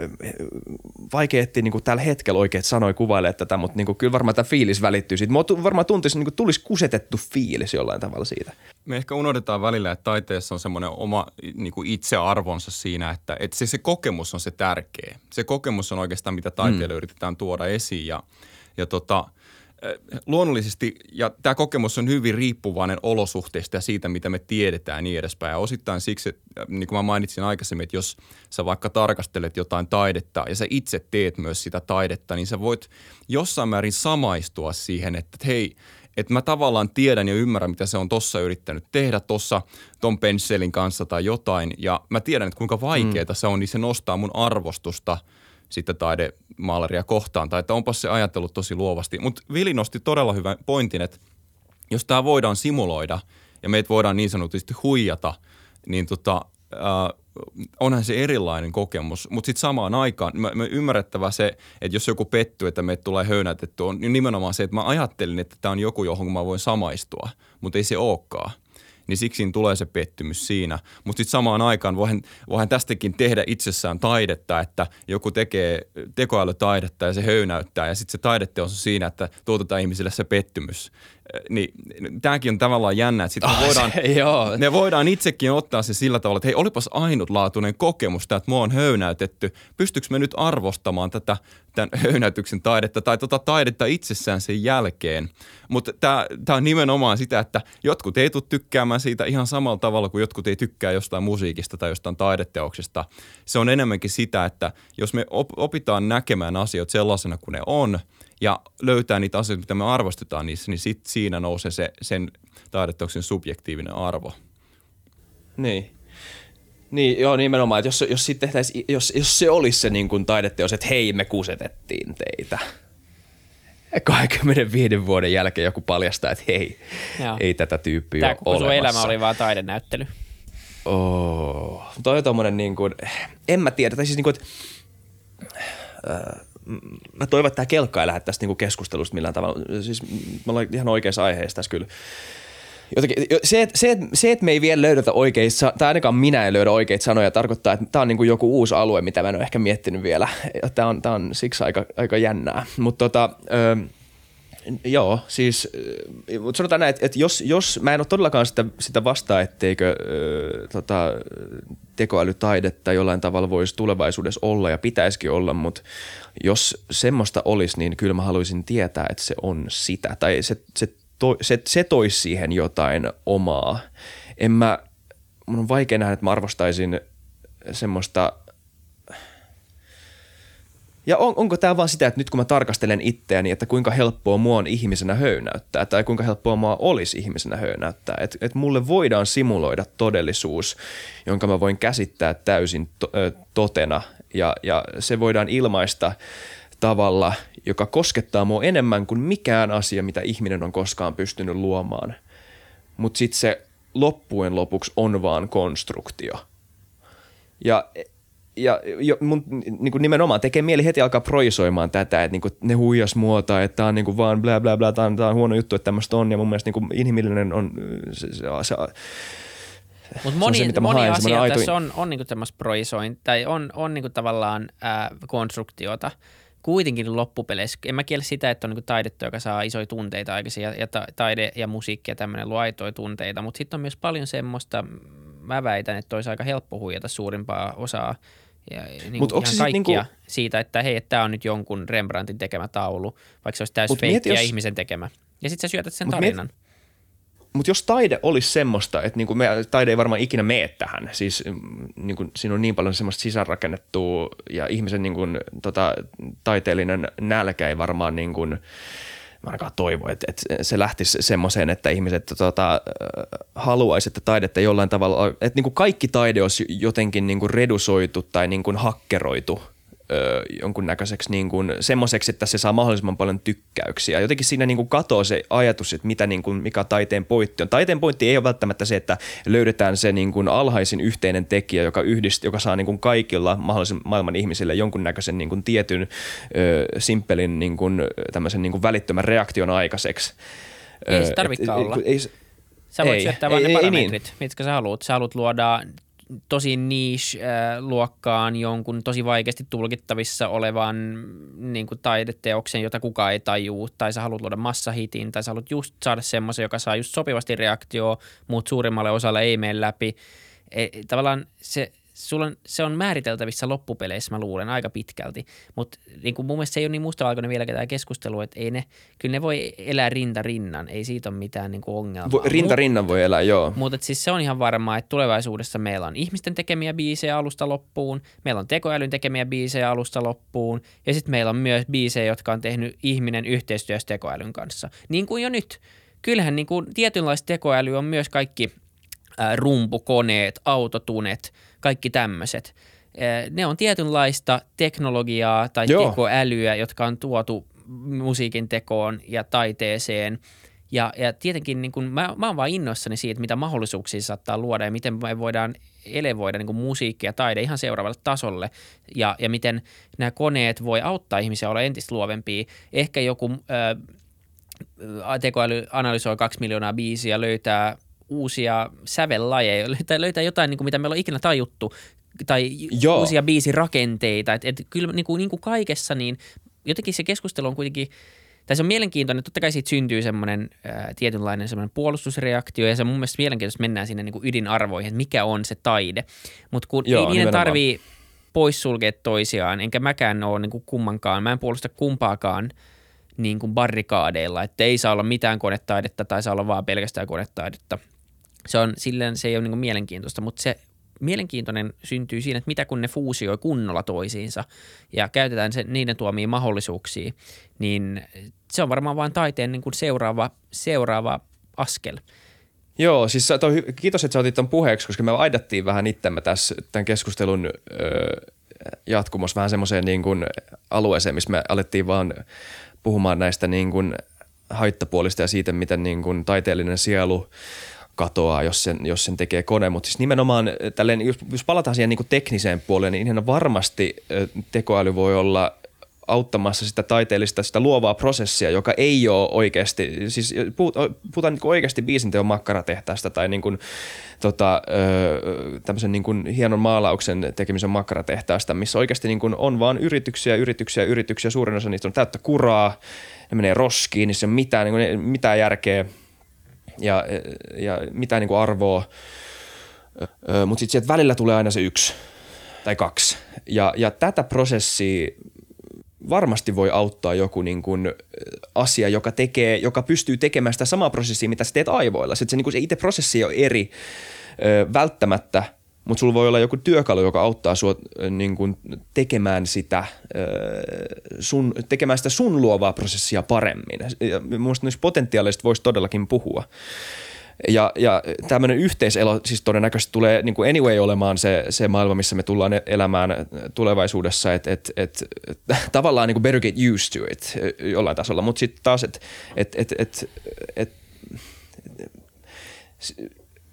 vaikea etsiä niin tällä hetkellä oikein sanoja kuvailee tätä, mutta niin kuin, kyllä varmaan tämä fiilis välittyy siitä. Mä varmaan tuntisi, niin kuin, tulisi kusetettu fiilis jollain tavalla siitä. Me ehkä unohdetaan välillä, että taiteessa on semmoinen oma niin kuin itsearvonsa siinä, että, että se, se kokemus on se tärkeä. Se kokemus on oikeastaan, mitä taiteilijoilla mm. yritetään tuoda esiin ja, ja tota – luonnollisesti, ja tämä kokemus on hyvin riippuvainen olosuhteista ja siitä, mitä me tiedetään ja niin edespäin. Ja osittain siksi, että, niin kuin mä mainitsin aikaisemmin, että jos sä vaikka tarkastelet jotain taidetta ja sä itse teet myös sitä taidetta, niin sä voit jossain määrin samaistua siihen, että hei, että mä tavallaan tiedän ja ymmärrän, mitä se on tossa yrittänyt tehdä tossa ton pensselin kanssa tai jotain. Ja mä tiedän, että kuinka vaikeaa mm. se on, niin se nostaa mun arvostusta – sitten taidemaalaria kohtaan, tai että onpas se ajatellut tosi luovasti. Mutta Vili nosti todella hyvän pointin, että jos tämä voidaan simuloida ja meitä voidaan niin sanotusti huijata, niin tota, äh, onhan se erilainen kokemus. Mutta sitten samaan aikaan me, me ymmärrettävä se, että jos joku pettyy, että meitä tulee höynätetty, on nimenomaan se, että mä ajattelin, että tämä on joku, johon mä voin samaistua, mutta ei se olekaan niin siksi tulee se pettymys siinä. Mutta sitten samaan aikaan voihan, voihan tästäkin tehdä itsessään taidetta, että joku tekee tekoälytaidetta ja se höynäyttää ja sitten se taideteos on siinä, että tuotetaan ihmisille se pettymys niin tämäkin on tavallaan jännä, että sitten me, voidaan, se, me voidaan itsekin ottaa se sillä tavalla, että hei, olipas ainutlaatuinen kokemus tämä, että mua on höynäytetty. Pystyykö me nyt arvostamaan tätä tämän höynäytyksen taidetta tai tota taidetta itsessään sen jälkeen? Mutta tämä on nimenomaan sitä, että jotkut ei tule tykkäämään siitä ihan samalla tavalla kuin jotkut ei tykkää jostain musiikista tai jostain taideteoksesta. Se on enemmänkin sitä, että jos me opitaan näkemään asioita sellaisena kuin ne on – ja löytää niitä asioita, mitä me arvostetaan niissä, niin sit siinä nousee se, sen taideteoksen subjektiivinen arvo. Niin. Niin, joo, nimenomaan, että jos, jos, siitä jos, jos se olisi se niin kuin taideteos, että hei, me kusetettiin teitä. 25 vuoden jälkeen joku paljastaa, että hei, Joo. ei tätä tyyppiä Tämä ole olemassa. elämä oli vaan taidenäyttely. Oh, toi on tommonen niin kuin, en mä tiedä, tai siis niin kuin, että, äh, mä toivon, että tämä kelkka ei lähde tästä niinku keskustelusta millään tavalla. Siis me ollaan ihan oikeassa aiheessa tässä kyllä. Jotenkin, se, että, se, että, se, että me ei vielä löydetä oikeita, tai ainakaan minä en löydä oikeita sanoja, tarkoittaa, että tämä on niin kuin joku uusi alue, mitä mä en ole ehkä miettinyt vielä. Tämä on, tämä on siksi aika, aika jännää. Mutta tota, Joo, siis mutta sanotaan näin, että, että jos, jos mä en ole todellakaan sitä, sitä vastaa, etteikö äh, tota, tekoälytaidetta jollain tavalla voisi tulevaisuudessa olla ja pitäisikin olla, mutta jos semmoista olisi, niin kyllä mä haluaisin tietää, että se on sitä tai se, se, to, se, se toisi siihen jotain omaa. En mä, mun on vaikea nähdä, että mä arvostaisin semmoista – ja on, onko tämä vaan sitä, että nyt kun mä tarkastelen itseäni, että kuinka helppoa mua on ihmisenä höynäyttää tai kuinka helppoa mua olisi ihmisenä höynäyttää. Että et mulle voidaan simuloida todellisuus, jonka mä voin käsittää täysin to, ö, totena ja, ja se voidaan ilmaista tavalla, joka koskettaa mua enemmän kuin mikään asia, mitä ihminen on koskaan pystynyt luomaan. Mutta sitten se loppujen lopuksi on vaan konstruktio. Ja ja jo, mun niin kuin nimenomaan tekee mieli heti alkaa projisoimaan tätä, että niin kuin ne huijas muota, että tämä on niin kuin vaan bla bla bla, tämä on, tämä on huono juttu, että tämmöistä on ja mun mielestä niin kuin inhimillinen on se, se, se mutta moni, se, mitä moni haen, asia tässä on, on niinku tämmöistä projisointia tai on, on niinku tavallaan ää, konstruktiota. Kuitenkin loppupeleissä, en mä kiellä sitä, että on niinku taidetta, joka saa isoja tunteita aikaisin ja, ja ta, taide ja musiikki ja tämmöinen luo aitoja tunteita, mutta sitten on myös paljon semmoista, mä väitän, että olisi aika helppo huijata suurimpaa osaa ja niin Mut ihan kaikkia niinku... siitä, että hei, tämä on nyt jonkun Rembrandtin tekemä taulu, vaikka se olisi täysin feikkiä jos... ihmisen tekemä. Ja sitten sä syötät sen Mut tarinan. Miet... Mutta jos taide olisi semmoista, että niinku me, taide ei varmaan ikinä mene tähän, siis mm, niinku, siinä on niin paljon semmoista sisäänrakennettua ja ihmisen niinku, tota, taiteellinen nälkä ei varmaan niinku, mä ainakaan toivo, että, että se lähtisi semmoiseen, että ihmiset tota, haluaisivat, että taidetta jollain tavalla, että niin kuin kaikki taide olisi jotenkin niin kuin redusoitu tai niin kuin hakkeroitu ö, jonkunnäköiseksi niin kuin semmoiseksi, että se saa mahdollisimman paljon tykkäyksiä. Jotenkin siinä niin kuin katoo se ajatus, että mitä niin kuin, mikä taiteen pointti on. Taiteen pointti ei ole välttämättä se, että löydetään se niin kuin alhaisin yhteinen tekijä, joka, yhdist, joka saa niin kuin kaikilla mahdollisen maailman ihmisille jonkunnäköisen niin kuin tietyn ö, simppelin niin kuin, tämmöisen niin kuin välittömän reaktion aikaiseksi. Ei se tarvitsekaan olla. Ei, Sä voit ei, syöttää vain ne parametrit, niin. mitkä sä haluat. Sä haluat luoda tosi niche-luokkaan jonkun tosi vaikeasti tulkittavissa olevan niin kuin taideteoksen, jota kukaan ei tajuu, tai sä haluat luoda massahitin, tai sä haluat just saada semmoisen, joka saa just sopivasti reaktio, mutta suurimmalle osalle ei mene läpi. E, tavallaan se, sulla on, se on määriteltävissä loppupeleissä, mä luulen, aika pitkälti. Mutta niin mun mielestä se ei ole niin mustavalkoinen vieläkään tämä keskustelu, että ei ne, kyllä ne voi elää rinta rinnan, ei siitä ole mitään niin kuin ongelmaa. Rinta rinnan voi elää, joo. Mutta siis se on ihan varmaa, että tulevaisuudessa meillä on ihmisten tekemiä biisejä alusta loppuun, meillä on tekoälyn tekemiä biisejä alusta loppuun, ja sitten meillä on myös biisejä, jotka on tehnyt ihminen yhteistyössä tekoälyn kanssa. Niin kuin jo nyt. Kyllähän niin kuin tietynlaista tekoäly on myös kaikki rumpukoneet, autotunet – kaikki tämmöiset. Ne on tietynlaista teknologiaa tai Joo. tekoälyä, jotka on tuotu musiikin tekoon ja taiteeseen. Ja, ja tietenkin niin kun, mä, mä oon vaan innoissani siitä, mitä mahdollisuuksia saattaa luoda ja miten me voidaan elevoida niin musiikki ja taide ihan seuraavalle tasolle ja, ja miten nämä koneet voi auttaa ihmisiä olla entistä luovempia. Ehkä joku ää, tekoäly analysoi kaksi miljoonaa biisiä löytää – uusia sävellajeja, löytää, löytää jotain, niin kuin mitä meillä on ikinä tajuttu, tai Joo. uusia biisirakenteita. Et, et kyllä niin kuin, niin kuin kaikessa, niin jotenkin se keskustelu on kuitenkin, tai se on mielenkiintoinen, totta kai siitä syntyy semmoinen ää, tietynlainen semmoinen puolustusreaktio, ja se on mun mielestä mielenkiintoista, että mennään sinne niin kuin ydinarvoihin, että mikä on se taide. Mutta kun Joo, ei niiden tarvii poissulkea toisiaan, enkä mäkään ole niin kuin kummankaan, mä en puolusta kumpaakaan niin kuin barrikaadeilla, että ei saa olla mitään konetaidetta tai saa olla vaan pelkästään konetaidetta – se on silleen, se ei ole niin mielenkiintoista, mutta se mielenkiintoinen syntyy siinä, että mitä kun ne fuusioi kunnolla toisiinsa ja käytetään se, niiden tuomia mahdollisuuksia, niin se on varmaan vain taiteen niin kuin seuraava, seuraava askel. Joo, siis toi, kiitos, että sä otit ton puheeksi, koska me aidattiin vähän itsemme tässä tämän keskustelun ö, jatkumossa vähän semmoiseen niin kuin alueeseen, missä me alettiin vaan puhumaan näistä niin kuin haittapuolista ja siitä, miten niin kuin taiteellinen sielu – katoaa, jos sen, jos sen tekee kone. Mutta siis nimenomaan äh, tälleen, jos, jos palataan siihen niin tekniseen puoleen, niin ihan varmasti äh, tekoäly voi olla auttamassa sitä taiteellista, sitä luovaa prosessia, joka ei ole oikeasti, siis puhutaan niin oikeasti biisinteon makkaratehtaasta tai niin kuin, tota, tämmöisen niin kuin hienon maalauksen tekemisen makkaratehtaasta, missä oikeasti niin kuin on vaan yrityksiä, yrityksiä, yrityksiä, suurin osa niistä on täyttä kuraa, ne menee roskiin, niin se on mitään, niin kuin, mitään järkeä – ja, ja mitään niin arvoa, mutta sitten sieltä välillä tulee aina se yksi tai kaksi. Ja, ja tätä prosessia varmasti voi auttaa joku niin kuin asia, joka, tekee, joka pystyy tekemään sitä samaa prosessia, mitä sä teet aivoilla. Se, se, niin kuin se itse prosessi on eri välttämättä – mutta sulla voi olla joku työkalu, joka auttaa sua niin kun, tekemään, sitä, sun, tekemään sitä sun luovaa prosessia paremmin. Ja minusta niistä potentiaalista voisi todellakin puhua. Ja, ja tämmöinen yhteiselo siis todennäköisesti tulee niin kuin anyway olemaan se, se maailma, missä me tullaan elämään tulevaisuudessa, että et, et, et, tavallaan niin kuin better get used to it jollain tasolla, mutta sitten taas, että et, et, et, et,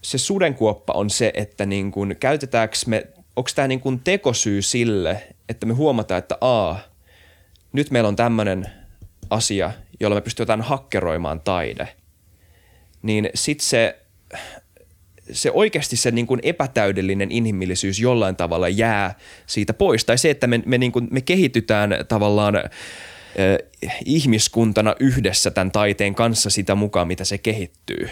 se sudenkuoppa on se, että niin kuin, käytetäänkö me, onko tämä niin kuin tekosyy sille, että me huomataan, että a, nyt meillä on tämmöinen asia, jolla me pystytään hakkeroimaan taide, niin sitten se, se oikeasti se niin kuin epätäydellinen inhimillisyys jollain tavalla jää siitä pois. Tai se, että me, me, niin kuin, me kehitytään tavallaan – ihmiskuntana yhdessä tämän taiteen kanssa sitä mukaan, mitä se kehittyy.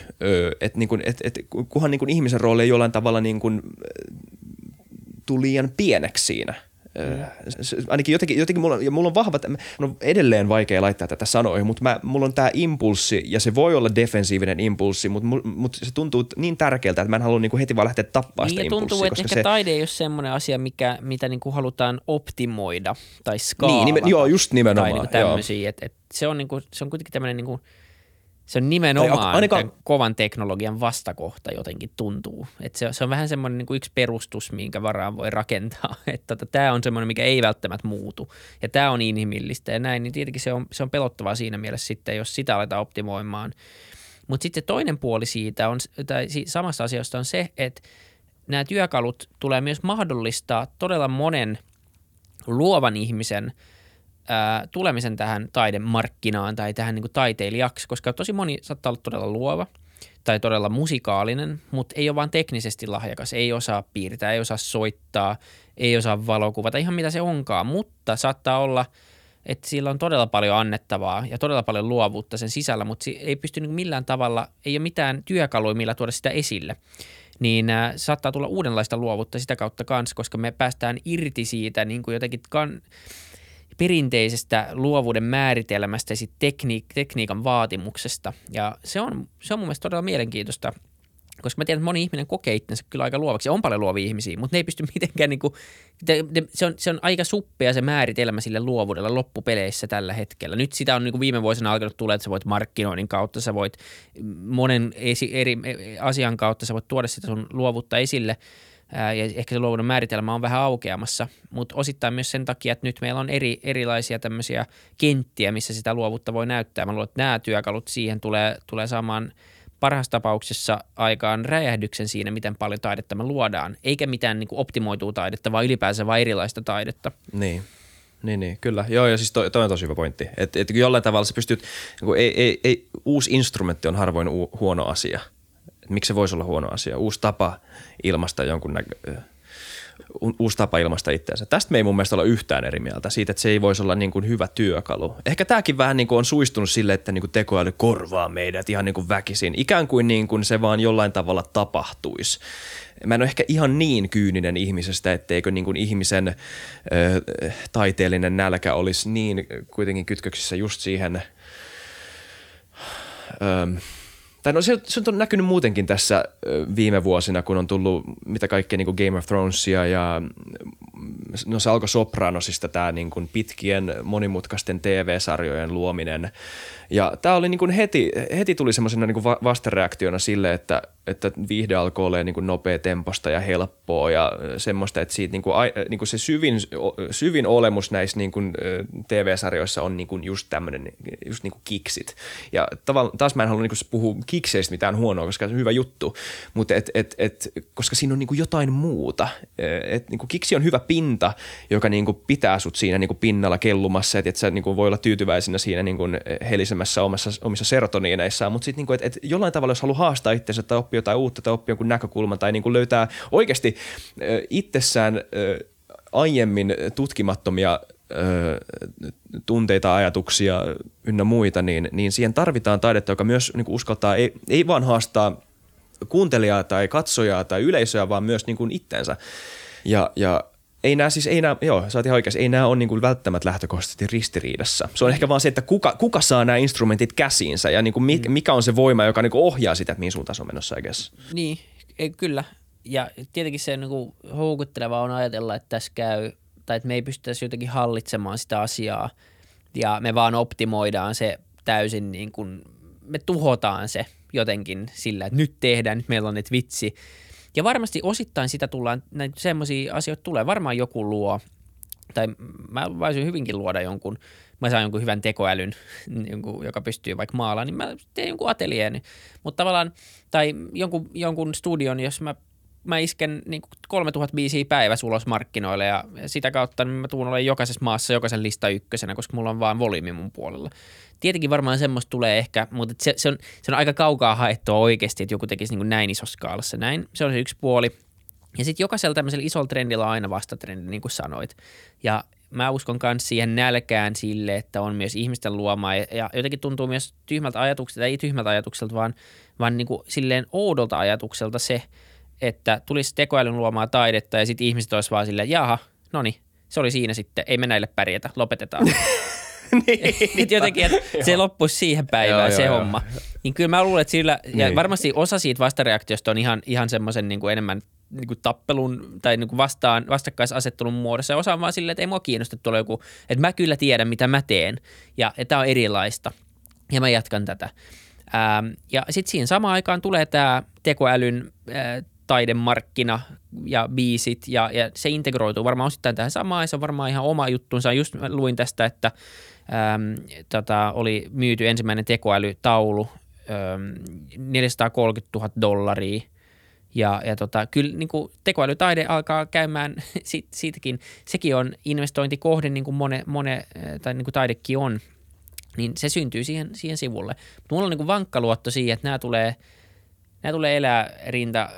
Et niin kun, et, et, kunhan niin kun ihmisen rooli ei jollain tavalla niin kun, tuli liian pieneksi siinä – Mm. Ainakin jotenkin, jotenkin mulla, ja mulla on vahva, on edelleen vaikea laittaa tätä sanoihin, mutta mä, mulla on tämä impulssi, ja se voi olla defensiivinen impulssi, mutta, mutta se tuntuu niin tärkeältä, että mä en halua niinku heti vaan lähteä tappaa niin, sitä tuntuu, että ehkä se... taide ei ole semmoinen asia, mikä, mitä niinku halutaan optimoida tai skaalata. Niin, nimen, joo, just nimenomaan. Tai niinku tämmöisiä, että et se, on niinku, se on kuitenkin tämmöinen niinku – se on nimenomaan ainakaan... kovan teknologian vastakohta jotenkin tuntuu. Että se, se on vähän semmoinen niin kuin yksi perustus, minkä varaan voi rakentaa. Että tota, tämä on semmoinen, mikä ei välttämättä muutu. Ja tämä on inhimillistä ja näin, niin tietenkin se on, se on pelottavaa siinä mielessä sitten, jos sitä aletaan optimoimaan. Mutta sitten toinen puoli siitä on, tai samasta asiasta on se, että nämä työkalut tulee myös mahdollistaa todella monen luovan ihmisen – ää, tulemisen tähän taidemarkkinaan tai tähän niin kuin taiteilijaksi, koska tosi moni saattaa olla todella luova tai todella musikaalinen, mutta ei ole vaan teknisesti lahjakas, ei osaa piirtää, ei osaa soittaa, ei osaa valokuvata, ihan mitä se onkaan, mutta saattaa olla, että sillä on todella paljon annettavaa ja todella paljon luovuutta sen sisällä, mutta ei pysty niin millään tavalla, ei ole mitään työkaluja, millä tuoda sitä esille. Niin äh, saattaa tulla uudenlaista luovuutta sitä kautta kanssa, koska me päästään irti siitä niin kuin jotenkin kan, perinteisestä luovuuden määritelmästä ja tekniik- tekniikan vaatimuksesta. Ja se on, se on mun mielestä todella mielenkiintoista – koska mä tiedän, että moni ihminen kokee itsensä kyllä aika luovaksi. On paljon luovia ihmisiä, mutta ne ei pysty mitenkään, niin kuin, se, on, se on aika suppea se määritelmä sille luovuudella loppupeleissä tällä hetkellä. Nyt sitä on niin kuin viime vuosina alkanut tulla, että sä voit markkinoinnin kautta, sä voit monen esi, eri asian kautta, sä voit tuoda sitä sun luovuutta esille ja ehkä se luovuuden määritelmä on vähän aukeamassa, mutta osittain myös sen takia, että nyt meillä on eri, erilaisia tämmöisiä kenttiä, missä sitä luovuutta voi näyttää. Mä luulen, että nämä työkalut siihen tulee, tulee saamaan – parhaassa tapauksessa aikaan räjähdyksen siinä, miten paljon taidetta me luodaan, eikä mitään niin kuin taidetta, vaan ylipäänsä vain erilaista taidetta. Niin. Niin, niin, kyllä. Joo, ja siis toi, toi on tosi hyvä pointti. Että et jollain tavalla sä pystyt, niin ei, ei, ei, uusi instrumentti on harvoin u, huono asia. Et miksi se voisi olla huono asia? Uusi tapa ilmaista jonkun näkö, uusi tapa ilmaista itseänsä. Tästä me ei mun mielestä olla yhtään eri mieltä siitä, että se ei voisi olla niin kuin hyvä työkalu. Ehkä tämäkin vähän niin kuin on suistunut sille, että niin kuin tekoäly korvaa meidät ihan niin kuin väkisin. Ikään kuin, niin kuin se vaan jollain tavalla tapahtuisi. Mä en ole ehkä ihan niin kyyninen ihmisestä, etteikö niin kuin ihmisen ö, taiteellinen nälkä olisi niin kuitenkin kytköksissä just siihen ö, tai no se, se on näkynyt muutenkin tässä viime vuosina, kun on tullut mitä kaikkea niin kuin Game of Thronesia ja no se alkoi Sopranosista tämä niin kuin pitkien monimutkaisten TV-sarjojen luominen. Ja tämä oli niin kuin heti, heti tuli semmoisena niin vastareaktiona sille, että, että viihde alkoi olla niin nopea temposta ja helppoa ja semmoista, että siitä niin kuin, niin kuin se syvin, syvin olemus näissä niin kuin TV-sarjoissa on niin kuin just tämmöinen, just niin kuin kiksit. Ja taas mä en halua niin kuin puhua kikseistä mitään huonoa, koska se on hyvä juttu, mutta et, et, et, koska siinä on niin kuin jotain muuta. Et, niin kuin kiksi on hyvä pinta, joka niin kuin pitää sut siinä niin kuin pinnalla kellumassa, että et sä niin kuin voi olla tyytyväisenä siinä niin kuin helisemässä omassa, omissa serotoniineissaan, mutta sitten niin kuin, että et jollain tavalla, jos haluaa haastaa itsensä tai oppia jotain uutta tai oppia jonkun näkökulman tai niin kuin löytää oikeasti itsessään aiemmin tutkimattomia tunteita, ajatuksia ynnä muita, niin, niin siihen tarvitaan taidetta, joka myös niin kuin uskaltaa, ei, ei vaan haastaa kuuntelijaa tai katsojaa tai yleisöä, vaan myös niin kuin itsensä. Ja, ja ei nämä siis, ei nämä, joo, sä oot ihan oikeassa, ei nämä ole niin kuin välttämättä lähtökohtaisesti ristiriidassa. Se on ehkä vaan se, että kuka, kuka saa nämä instrumentit käsiinsä ja niin kuin mm. mikä on se voima, joka niin kuin ohjaa sitä, että mihin suuntaan se on menossa, Niin, ei, kyllä. Ja tietenkin se niin kuin houkutteleva on ajatella, että tässä käy, tai että me ei pystyttäisi jotenkin hallitsemaan sitä asiaa ja me vaan optimoidaan se täysin niin kuin, me tuhotaan se jotenkin sillä, että nyt tehdään, nyt meillä on nyt vitsi – ja varmasti osittain sitä tullaan, näitä semmoisia asioita tulee. Varmaan joku luo, tai mä voisin hyvinkin luoda jonkun, mä saan jonkun hyvän tekoälyn, joka pystyy vaikka maalaan, niin mä teen jonkun ateljeen. Mutta tavallaan, tai jonkun, jonkun studion, jos mä mä isken niin 3000 biisiä päivässä ulos markkinoille ja sitä kautta niin mä tuun olemaan jokaisessa maassa jokaisen lista ykkösenä, koska mulla on vaan volyymi mun puolella. Tietenkin varmaan semmoista tulee ehkä, mutta se, se, on, se on aika kaukaa haettua oikeasti, että joku tekisi niin näin isossa skaalassa näin. Se on se yksi puoli. Ja sitten jokaisella tämmöisellä isolla trendillä on aina vastatrendi, niin kuin sanoit. Ja mä uskon myös siihen nälkään sille, että on myös ihmisten luomaa ja jotenkin tuntuu myös tyhmältä ajatukselta, ei tyhmältä ajatukselta, vaan, vaan niin kuin silleen oudolta ajatukselta se, että tulisi tekoälyn luomaa taidetta ja sitten ihmiset olisi vaan silleen, jaha, no niin, se oli siinä sitten, ei me näille pärjätä, lopetetaan. niin, jotenkin, että se loppuisi siihen päivään joo, se joo, homma. Joo. Niin kyllä mä luulen, että sillä, ja niin. varmasti osa siitä vastareaktiosta on ihan, ihan semmoisen niin kuin enemmän niin kuin tappelun tai niin kuin vastaan, vastakkaisasettelun muodossa. Ja osa on vaan silleen, että ei mua kiinnosta tuolla joku, että mä kyllä tiedän, mitä mä teen. Ja tämä on erilaista. Ja mä jatkan tätä. Ähm, ja sitten siinä samaan aikaan tulee tämä tekoälyn äh, taidemarkkina ja biisit ja, ja se integroituu varmaan osittain tähän samaan ja se on varmaan ihan oma juttunsa. Just luin tästä, että äm, tota, oli myyty ensimmäinen tekoälytaulu äm, 430 000 dollaria ja, ja tota, kyllä niin kuin tekoälytaide alkaa käymään sit, siitäkin. Sekin on investointikohde, niin kuin mone, mone, tai niin kuin taidekin on, niin se syntyy siihen, siihen sivulle. Mutta mulla on niin kuin vankka luotto siihen, että nämä tulee – nämä tulee elää rinta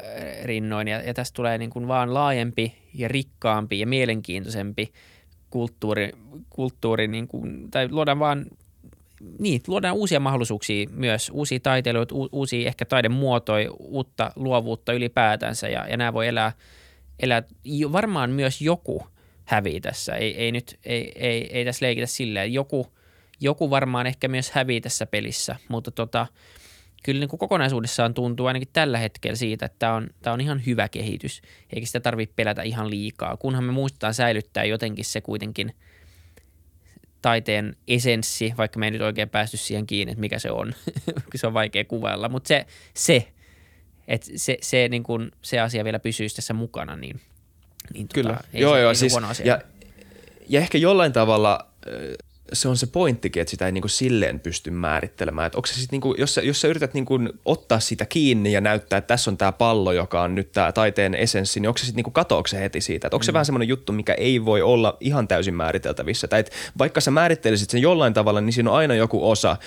rinnoin ja, ja tästä tulee niin kuin vaan laajempi ja rikkaampi ja mielenkiintoisempi kulttuuri, kulttuuri niin kuin, tai luodaan vaan niin, luodaan uusia mahdollisuuksia myös, uusia taiteilijoita, u, uusia ehkä taidemuotoja, uutta luovuutta ylipäätänsä ja, ja nämä voi elää, elää, varmaan myös joku hävii tässä, ei, ei nyt, ei, ei, ei tässä leikitä silleen, joku, joku varmaan ehkä myös hävii tässä pelissä, mutta tota, kyllä niin kuin kokonaisuudessaan tuntuu ainakin tällä hetkellä siitä, että tämä on, tämä on ihan hyvä kehitys, eikä sitä tarvitse pelätä ihan liikaa, kunhan me muistetaan säilyttää jotenkin se kuitenkin – taiteen esenssi, vaikka me ei nyt oikein päästy siihen kiinni, että mikä se on, se on vaikea kuvailla, mutta se, se että se, se, niin kun, se asia vielä pysyisi tässä mukana, niin, niin Kyllä, tota, ei joo, se, joo, ei siis, se asia. Ja, ja ehkä jollain tavalla se on se pointtikin, että sitä ei niinku silleen pysty määrittelemään. Että onko se sit niinku, jos, sä, jos sä yrität niinku ottaa sitä kiinni ja näyttää, että tässä on tämä pallo, joka on nyt tämä taiteen esenssi, niin onko se sitten niinku, katoako se heti siitä? Että onko se mm. vähän semmoinen juttu, mikä ei voi olla ihan täysin määriteltävissä? Tai vaikka sä määrittelisit sen jollain tavalla, niin siinä on aina joku osa,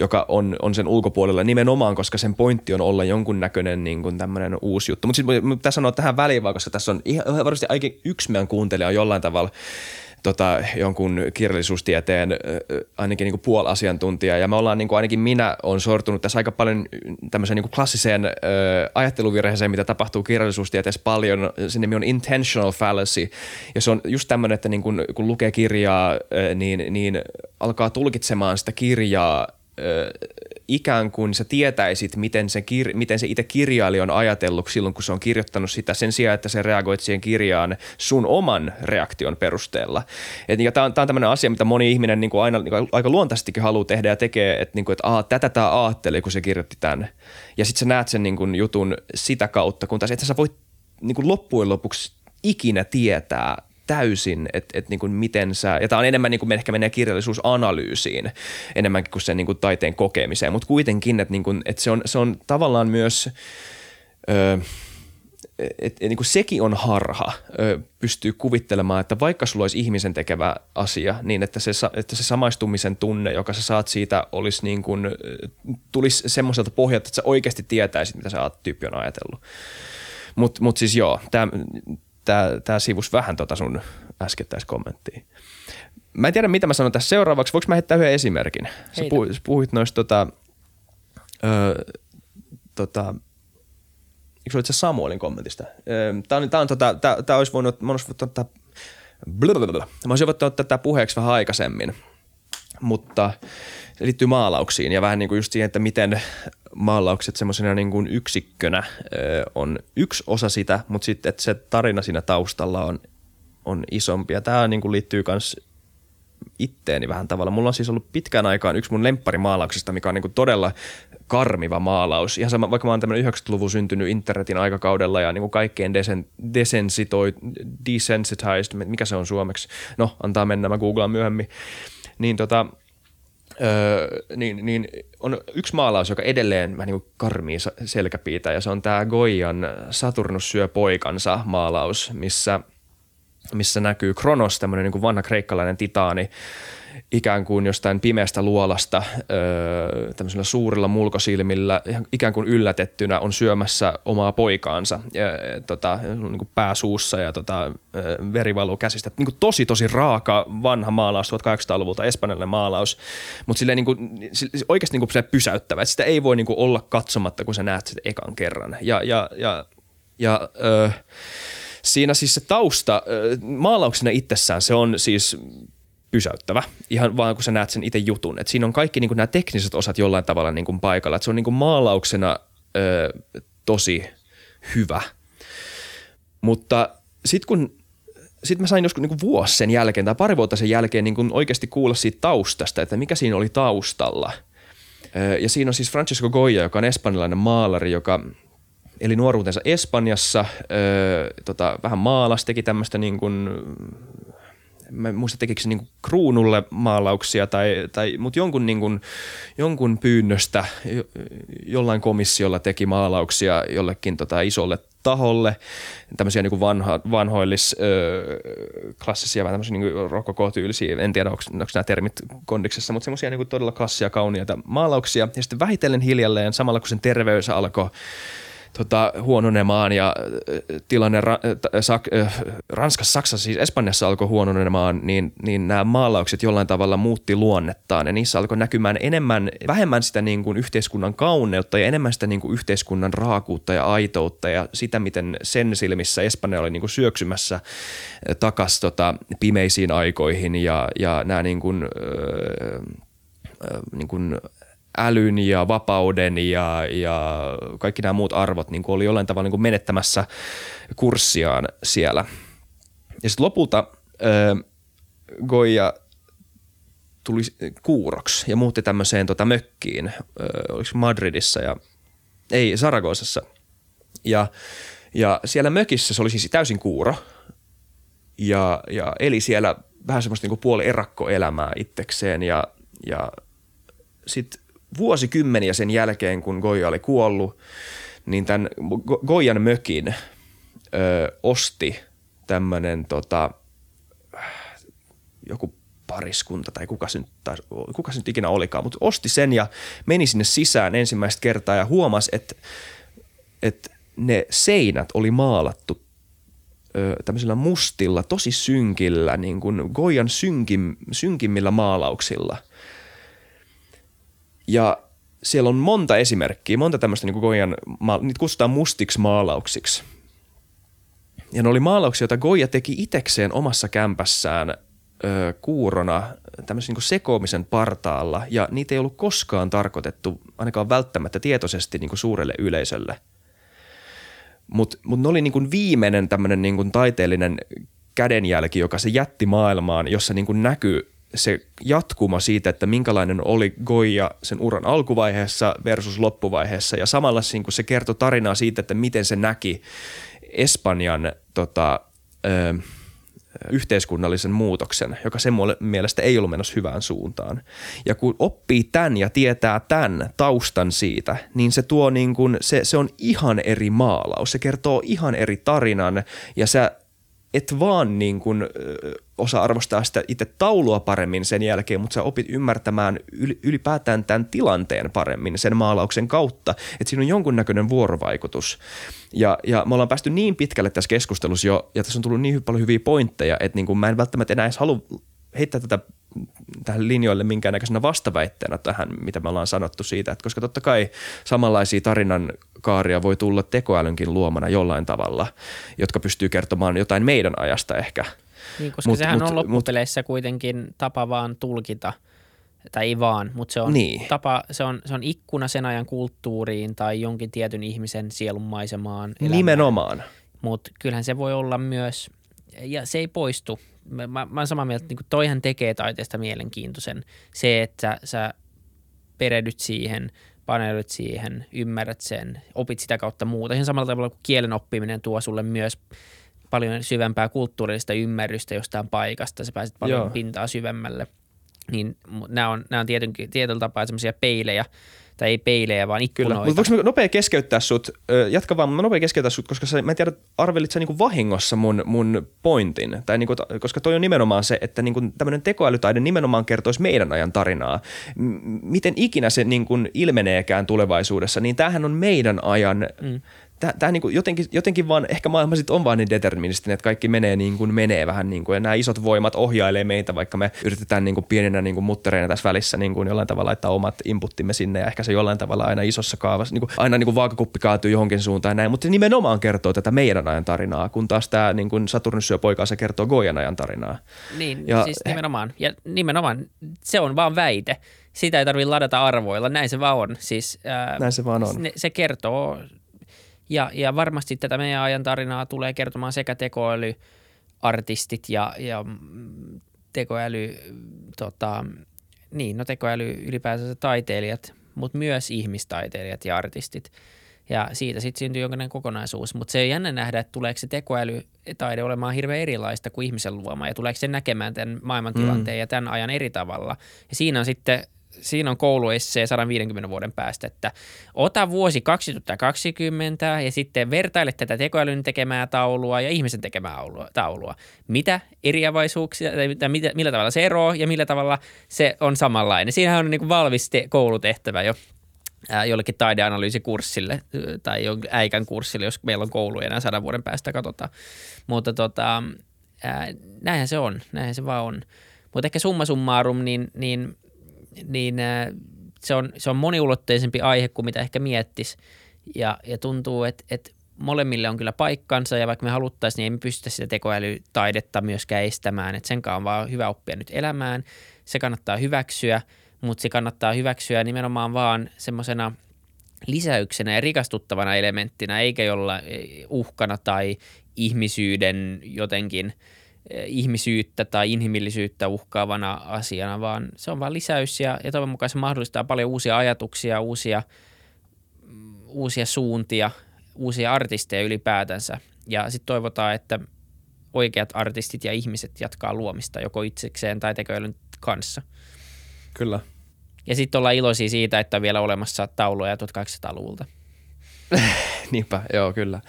joka on, on sen ulkopuolella nimenomaan, koska sen pointti on olla jonkunnäköinen niinku, tämmöinen uusi juttu. Mutta sitten pitää sanoa tähän väliin, vaan, koska tässä on ihan varmasti aika yksi meidän kuuntelija on jollain tavalla tota, jonkun kirjallisuustieteen ainakin niin kuin puolasiantuntija ja me ollaan niin kuin, ainakin minä on sortunut tässä aika paljon tämmöiseen niin kuin klassiseen ö, ajatteluvirheeseen, mitä tapahtuu kirjallisuustieteessä paljon. Se nimi on intentional fallacy ja se on just tämmöinen, että niin kuin, kun lukee kirjaa, niin, niin alkaa tulkitsemaan sitä kirjaa ikään kuin sä tietäisit, miten se, kir- miten se itse kirjailija on ajatellut silloin, kun se on kirjoittanut sitä sen sijaan, että se reagoit siihen kirjaan sun oman reaktion perusteella. tämä on, on tämmöinen asia, mitä moni ihminen niin kuin aina niin kuin aika luontaisestikin haluaa tehdä ja tekee, että, niin kuin, että Aa, tätä tämä ajatteli, kun se kirjoitti tänne. Ja sitten sä näet sen niin kuin jutun sitä kautta, kun taas että sä voit niin kuin loppujen lopuksi ikinä tietää, täysin, että et niin miten sä, ja tämä on enemmän niin kuin ehkä menee kirjallisuusanalyysiin enemmänkin kuin sen niin kuin taiteen kokemiseen, mutta kuitenkin, että, niin kuin, että se, on, se on tavallaan myös, ö, et, et, niin sekin on harha ö, pystyy kuvittelemaan, että vaikka sulla olisi ihmisen tekevä asia, niin että se, että se samaistumisen tunne, joka sä saat siitä, olisi niin kuin, tulisi semmoiselta pohjalta, että sä oikeasti tietäisit, mitä sä tyyppi on ajatellut. Mutta mut siis joo, tämä tämä, tämä sivus vähän tota sun äskettäis kommenttiin. Mä en tiedä, mitä mä sanon tässä seuraavaksi. Voinko mä heittää yhden esimerkin? Sä puhuit, puhuit noista tota, öö, tota, eikö se itse Samuelin kommentista? Tämä on, tää on tota, tää, tää olisi voinut, mä olisin ottaa, blablabla. mä olisin voinut ottaa tätä puheeksi vähän aikaisemmin, mutta se liittyy maalauksiin ja vähän niin kuin just siihen, että miten maalaukset semmoisena niin kuin yksikkönä on yksi osa sitä, mutta sitten että se tarina siinä taustalla on, on isompi. Ja tämä niin kuin liittyy myös itteeni vähän tavalla. Mulla on siis ollut pitkään aikaan yksi mun lempparimaalauksista, mikä on niin kuin todella karmiva maalaus. Ihan sama, vaikka mä oon tämmöinen 90-luvun syntynyt internetin aikakaudella ja niin kuin kaikkein desen, desensitoi, desensitized, mikä se on suomeksi? No, antaa mennä, mä googlaan myöhemmin. Niin tota, Öö, niin, niin on yksi maalaus, joka edelleen vähän niin karmii selkäpiitä ja se on tämä Goian Saturnus syö poikansa maalaus, missä, missä näkyy Kronos, tämmöinen niin vanha kreikkalainen titaani, ikään kuin jostain pimeästä luolasta öö, tämmöisillä suurilla mulkosilmillä ikään kuin yllätettynä on syömässä omaa poikaansa ja, tota, niin kuin pääsuussa ja tota, veri valuu käsistä. Niin kuin tosi tosi raaka vanha maalaus 1800-luvulta, espanjalainen maalaus, mutta niin kuin, oikeasti niin kuin pysäyttävä. Että sitä ei voi niin kuin olla katsomatta, kun sä näet sitä ekan kerran. Ja, ja, ja, ja öö, siinä siis se tausta, maalauksena itsessään se on siis pysäyttävä, ihan vaan kun sä näet sen itse jutun. Et siinä on kaikki niin nämä tekniset osat jollain tavalla niin paikalla. Et se on niin maalauksena ö, tosi hyvä. Mutta sitten kun sitten mä sain joskus niin vuosi sen jälkeen tai pari vuotta sen jälkeen niin oikeasti kuulla siitä taustasta, että mikä siinä oli taustalla. Ja siinä on siis Francesco Goya, joka on espanjalainen maalari, joka eli nuoruutensa Espanjassa, öö, tota, vähän maalas, teki tämmöistä niin kuin mä en muista tekikö se niin kruunulle maalauksia tai, tai mutta jonkun, niin kuin, jonkun pyynnöstä jollain komissiolla teki maalauksia jollekin tota isolle taholle, tämmöisiä niin vanha, vanhoillis öö, klassisia, vähän tämmöisiä niin rokokotyylisiä, en tiedä onko, onko nämä termit kondiksessa, mutta semmoisia niin todella klassia, kauniita maalauksia. Ja sitten vähitellen hiljalleen, samalla kun sen terveys alkoi tota, huononemaan ja tilanne ra, sak, Ranskassa, Saksassa, siis Espanjassa alkoi huononemaan, niin, niin nämä maalaukset jollain tavalla muutti luonnettaan. Ja niissä alkoi näkymään enemmän, vähemmän sitä niin kuin yhteiskunnan kauneutta ja enemmän sitä niin kuin yhteiskunnan raakuutta ja aitoutta ja sitä, miten sen silmissä Espanja oli niin kuin syöksymässä takas tota, pimeisiin aikoihin ja, ja nämä niin kuin, äh, niin kuin älyn ja vapauden ja, ja kaikki nämä muut arvot niin kuin oli jollain tavalla niin kuin menettämässä kurssiaan siellä. Ja sitten lopulta äh, Goya tuli kuuroksi ja muutti tämmöiseen tota mökkiin, äh, oliko Madridissa ja ei Saragosassa. Ja, ja siellä mökissä se oli siis täysin kuuro ja, ja eli siellä vähän semmoista niin puoli erakkoelämää itsekseen ja, ja sitten vuosikymmeniä sen jälkeen, kun Goya oli kuollut, niin tämän Goyan mökin ö, osti tämmöinen tota, joku pariskunta tai kuka se, nyt, tai kuka se nyt ikinä olikaan, mutta osti sen ja meni sinne sisään ensimmäistä kertaa ja huomasi, että, että ne seinät oli maalattu ö, tämmöisillä mustilla, tosi synkillä, niin kuin Goyan synkim, synkimmillä maalauksilla – ja siellä on monta esimerkkiä, monta tämmöistä niin Goyan, niitä kutsutaan mustiksi maalauksiksi. Ja ne oli maalauksia, joita Goya teki itekseen omassa kämpässään ö, kuurona tämmöisen niin sekoamisen partaalla, ja niitä ei ollut koskaan tarkoitettu ainakaan välttämättä tietoisesti niin kuin suurelle yleisölle. Mutta mut ne oli niin kuin viimeinen tämmöinen niin kuin taiteellinen kädenjälki, joka se jätti maailmaan, jossa niin näkyy se jatkuma siitä, että minkälainen oli Goya sen uran alkuvaiheessa versus loppuvaiheessa ja samalla se kertoi tarinaa siitä, että miten se näki Espanjan tota, ö, yhteiskunnallisen muutoksen, joka sen mielestä ei ollut menossa hyvään suuntaan. Ja kun oppii tämän ja tietää tämän taustan siitä, niin se tuo niin kuin, se, se on ihan eri maalaus. Se kertoo ihan eri tarinan ja sä et vaan niin kuin, osaa arvostaa sitä itse taulua paremmin sen jälkeen, mutta sä opit ymmärtämään ylipäätään tämän tilanteen paremmin sen maalauksen kautta, että siinä on jonkunnäköinen vuorovaikutus. Ja, ja me ollaan päästy niin pitkälle tässä keskustelussa jo, ja tässä on tullut niin paljon hyviä pointteja, että niin kuin mä en välttämättä enää edes halua heittää tätä tähän linjoille minkäännäköisenä vastaväitteenä tähän, mitä me ollaan sanottu siitä, että koska totta kai samanlaisia tarinan kaaria voi tulla tekoälynkin luomana jollain tavalla, jotka pystyy kertomaan jotain meidän ajasta ehkä. Niin, koska mut, sehän mut, on loppupeleissä mut, kuitenkin tapa vaan tulkita, tai ei vaan, mutta se on, niin. tapa, se, on, se on ikkuna sen ajan kulttuuriin tai jonkin tietyn ihmisen sielun maisemaan. Nimenomaan. Mutta kyllähän se voi olla myös, ja se ei poistu mä, mä, mä oon samaa mieltä, että niin toihan tekee taiteesta mielenkiintoisen. Se, että sä perehdyt siihen, paneudut siihen, ymmärrät sen, opit sitä kautta muuta. Ihan samalla tavalla kuin kielen oppiminen tuo sulle myös paljon syvempää kulttuurillista ymmärrystä jostain paikasta. Sä pääset paljon Joo. pintaa syvemmälle. Niin nämä on, nämä on tietyn, tietyllä tapaa semmoisia peilejä – tai ei peilejä, vaan ikkunoita. Kyllä, mutta voinko nopea keskeyttää sut, jatka vaan, mä nopea keskeyttää sut, koska sä, mä en tiedä, arvelit sä niinku vahingossa mun, mun pointin, tai niinku, koska toi on nimenomaan se, että niinku tämmöinen tekoälytaide nimenomaan kertoisi meidän ajan tarinaa. M- miten ikinä se niinku ilmeneekään tulevaisuudessa, niin tämähän on meidän ajan mm tämä niin kuin jotenkin, jotenkin vaan, ehkä maailma sitten on vaan niin deterministinen, että kaikki menee niin kuin menee vähän niin kuin, ja nämä isot voimat ohjailee meitä, vaikka me yritetään niin kuin pieninä niin kuin muttereina tässä välissä niin kuin jollain tavalla laittaa omat inputtimme sinne, ja ehkä se jollain tavalla aina isossa kaavassa, niin kuin, aina niin kuin vaakakuppi kaatuu johonkin suuntaan näin, mutta se nimenomaan kertoo tätä meidän ajan tarinaa, kun taas tämä niin kuin Saturnus syö poikaa, se kertoo Goyan ajan tarinaa. Niin, ja, siis nimenomaan, ja nimenomaan se on vaan väite. Sitä ei tarvitse ladata arvoilla, näin se vaan on. Siis, ää, näin se vaan on. Se, se kertoo ja, ja varmasti tätä meidän ajan tarinaa tulee kertomaan sekä tekoälyartistit ja, ja tekoäly, tota, niin, no tekoäly ylipäänsä taiteilijat, mutta myös ihmistaiteilijat ja artistit. Ja siitä sitten syntyy jonkinlainen kokonaisuus. Mutta se on jännä nähdä, että tuleeko se tekoälytaide olemaan hirveän erilaista kuin ihmisen luoma ja tuleeko se näkemään tämän maailmantilanteen mm. ja tämän ajan eri tavalla. Ja siinä on sitten siinä on kouluessee 150 vuoden päästä, että ota vuosi 2020 ja sitten vertaile tätä tekoälyn tekemää taulua ja ihmisen tekemää taulua. Mitä eriävaisuuksia, tai mitä, millä tavalla se eroaa ja millä tavalla se on samanlainen. Siinähän on niin kuin valmis te- koulutehtävä jo. jollekin taideanalyysikurssille tai äikän kurssille, jos meillä on koulu enää sadan vuoden päästä katsotaan. Mutta tota, ää, näinhän se on, näinhän se vaan on. Mutta ehkä summa summarum, niin, niin, niin ää, se, on, se on moniulotteisempi aihe kuin mitä ehkä miettisi. Ja, ja tuntuu, että, että molemmille on kyllä paikkansa ja vaikka me haluttaisiin, niin emme pystytä sitä tekoälytaidetta myöskään estämään. Että sen on vaan hyvä oppia nyt elämään. Se kannattaa hyväksyä, mutta se kannattaa hyväksyä nimenomaan vaan semmoisena lisäyksenä ja rikastuttavana elementtinä, eikä jolla uhkana tai ihmisyyden jotenkin eh, ihmisyyttä tai inhimillisyyttä uhkaavana asiana, vaan se on vain lisäys ja, ja toivon mukaan se mahdollistaa paljon uusia ajatuksia, uusia, mm, uusia suuntia, uusia artisteja ylipäätänsä. Ja sitten toivotaan, että oikeat artistit ja ihmiset jatkaa luomista joko itsekseen tai tekoälyn kanssa. Kyllä. Ja sitten ollaan iloisia siitä, että on vielä olemassa tauluja 1800-luvulta. Niinpä, joo, kyllä.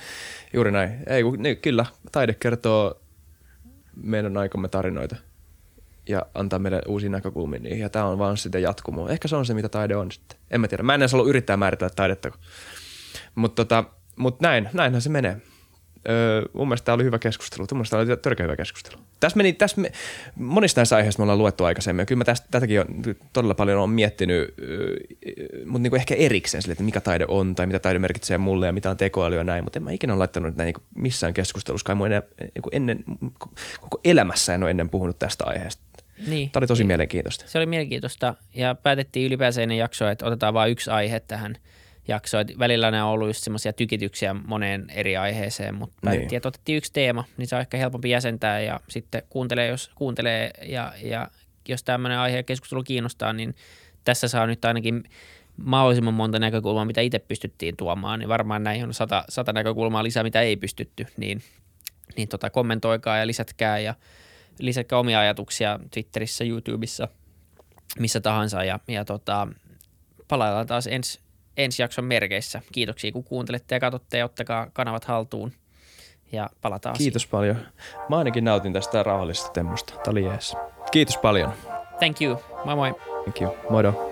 Juuri näin. Ei, niin, kyllä, taide kertoo meidän aikamme tarinoita ja antaa meille uusia näkökulmia niihin. Ja tämä on vaan sitä jatkumoa. Ehkä se on se, mitä taide on sitten. En mä tiedä. Mä en edes ollut yrittää määritellä taidetta. Mutta tota, mut näin, näinhän se menee. Öö, mun mielestä tämä oli hyvä keskustelu. Mun mielestä tämä oli törkeä hyvä keskustelu. Tässä meni, tässä me, monista näistä aiheista me ollaan luettu aikaisemmin. Kyllä mä tästä, tätäkin on todella paljon on miettinyt, mutta niin ehkä erikseen sille, että mikä taide on tai mitä taide merkitsee mulle ja mitä on tekoäly ja näin. Mutta en mä ikinä ole laittanut näin niin missään keskustelussa. Kai ennen, niin ennen, koko elämässä en ole ennen puhunut tästä aiheesta. Niin. Tämä oli tosi mielenkiintoista. Se oli mielenkiintoista ja päätettiin ylipäänsä ennen jaksoa, että otetaan vain yksi aihe tähän – jaksoa. välillä ne on ollut just semmoisia tykityksiä moneen eri aiheeseen, mutta niin. päätettiin, että otettiin yksi teema, niin se on ehkä helpompi jäsentää ja sitten kuuntelee, jos kuuntelee ja, ja jos tämmöinen aihe ja keskustelu kiinnostaa, niin tässä saa nyt ainakin mahdollisimman monta näkökulmaa, mitä itse pystyttiin tuomaan, niin varmaan näihin on sata, sata näkökulmaa lisää, mitä ei pystytty, niin, niin tota, kommentoikaa ja lisätkää ja lisätkää omia ajatuksia Twitterissä, YouTubessa, missä tahansa ja, ja tota, palaillaan taas ensi ensi jakson merkeissä. Kiitoksia kun kuuntelette ja katsotte ja ottakaa kanavat haltuun ja palataan Kiitos siihen. paljon. Mä ainakin nautin tästä rauhallisesta temmosta. Tämä oli jees. Kiitos paljon. Thank you. Moi moi. Thank you. Moido.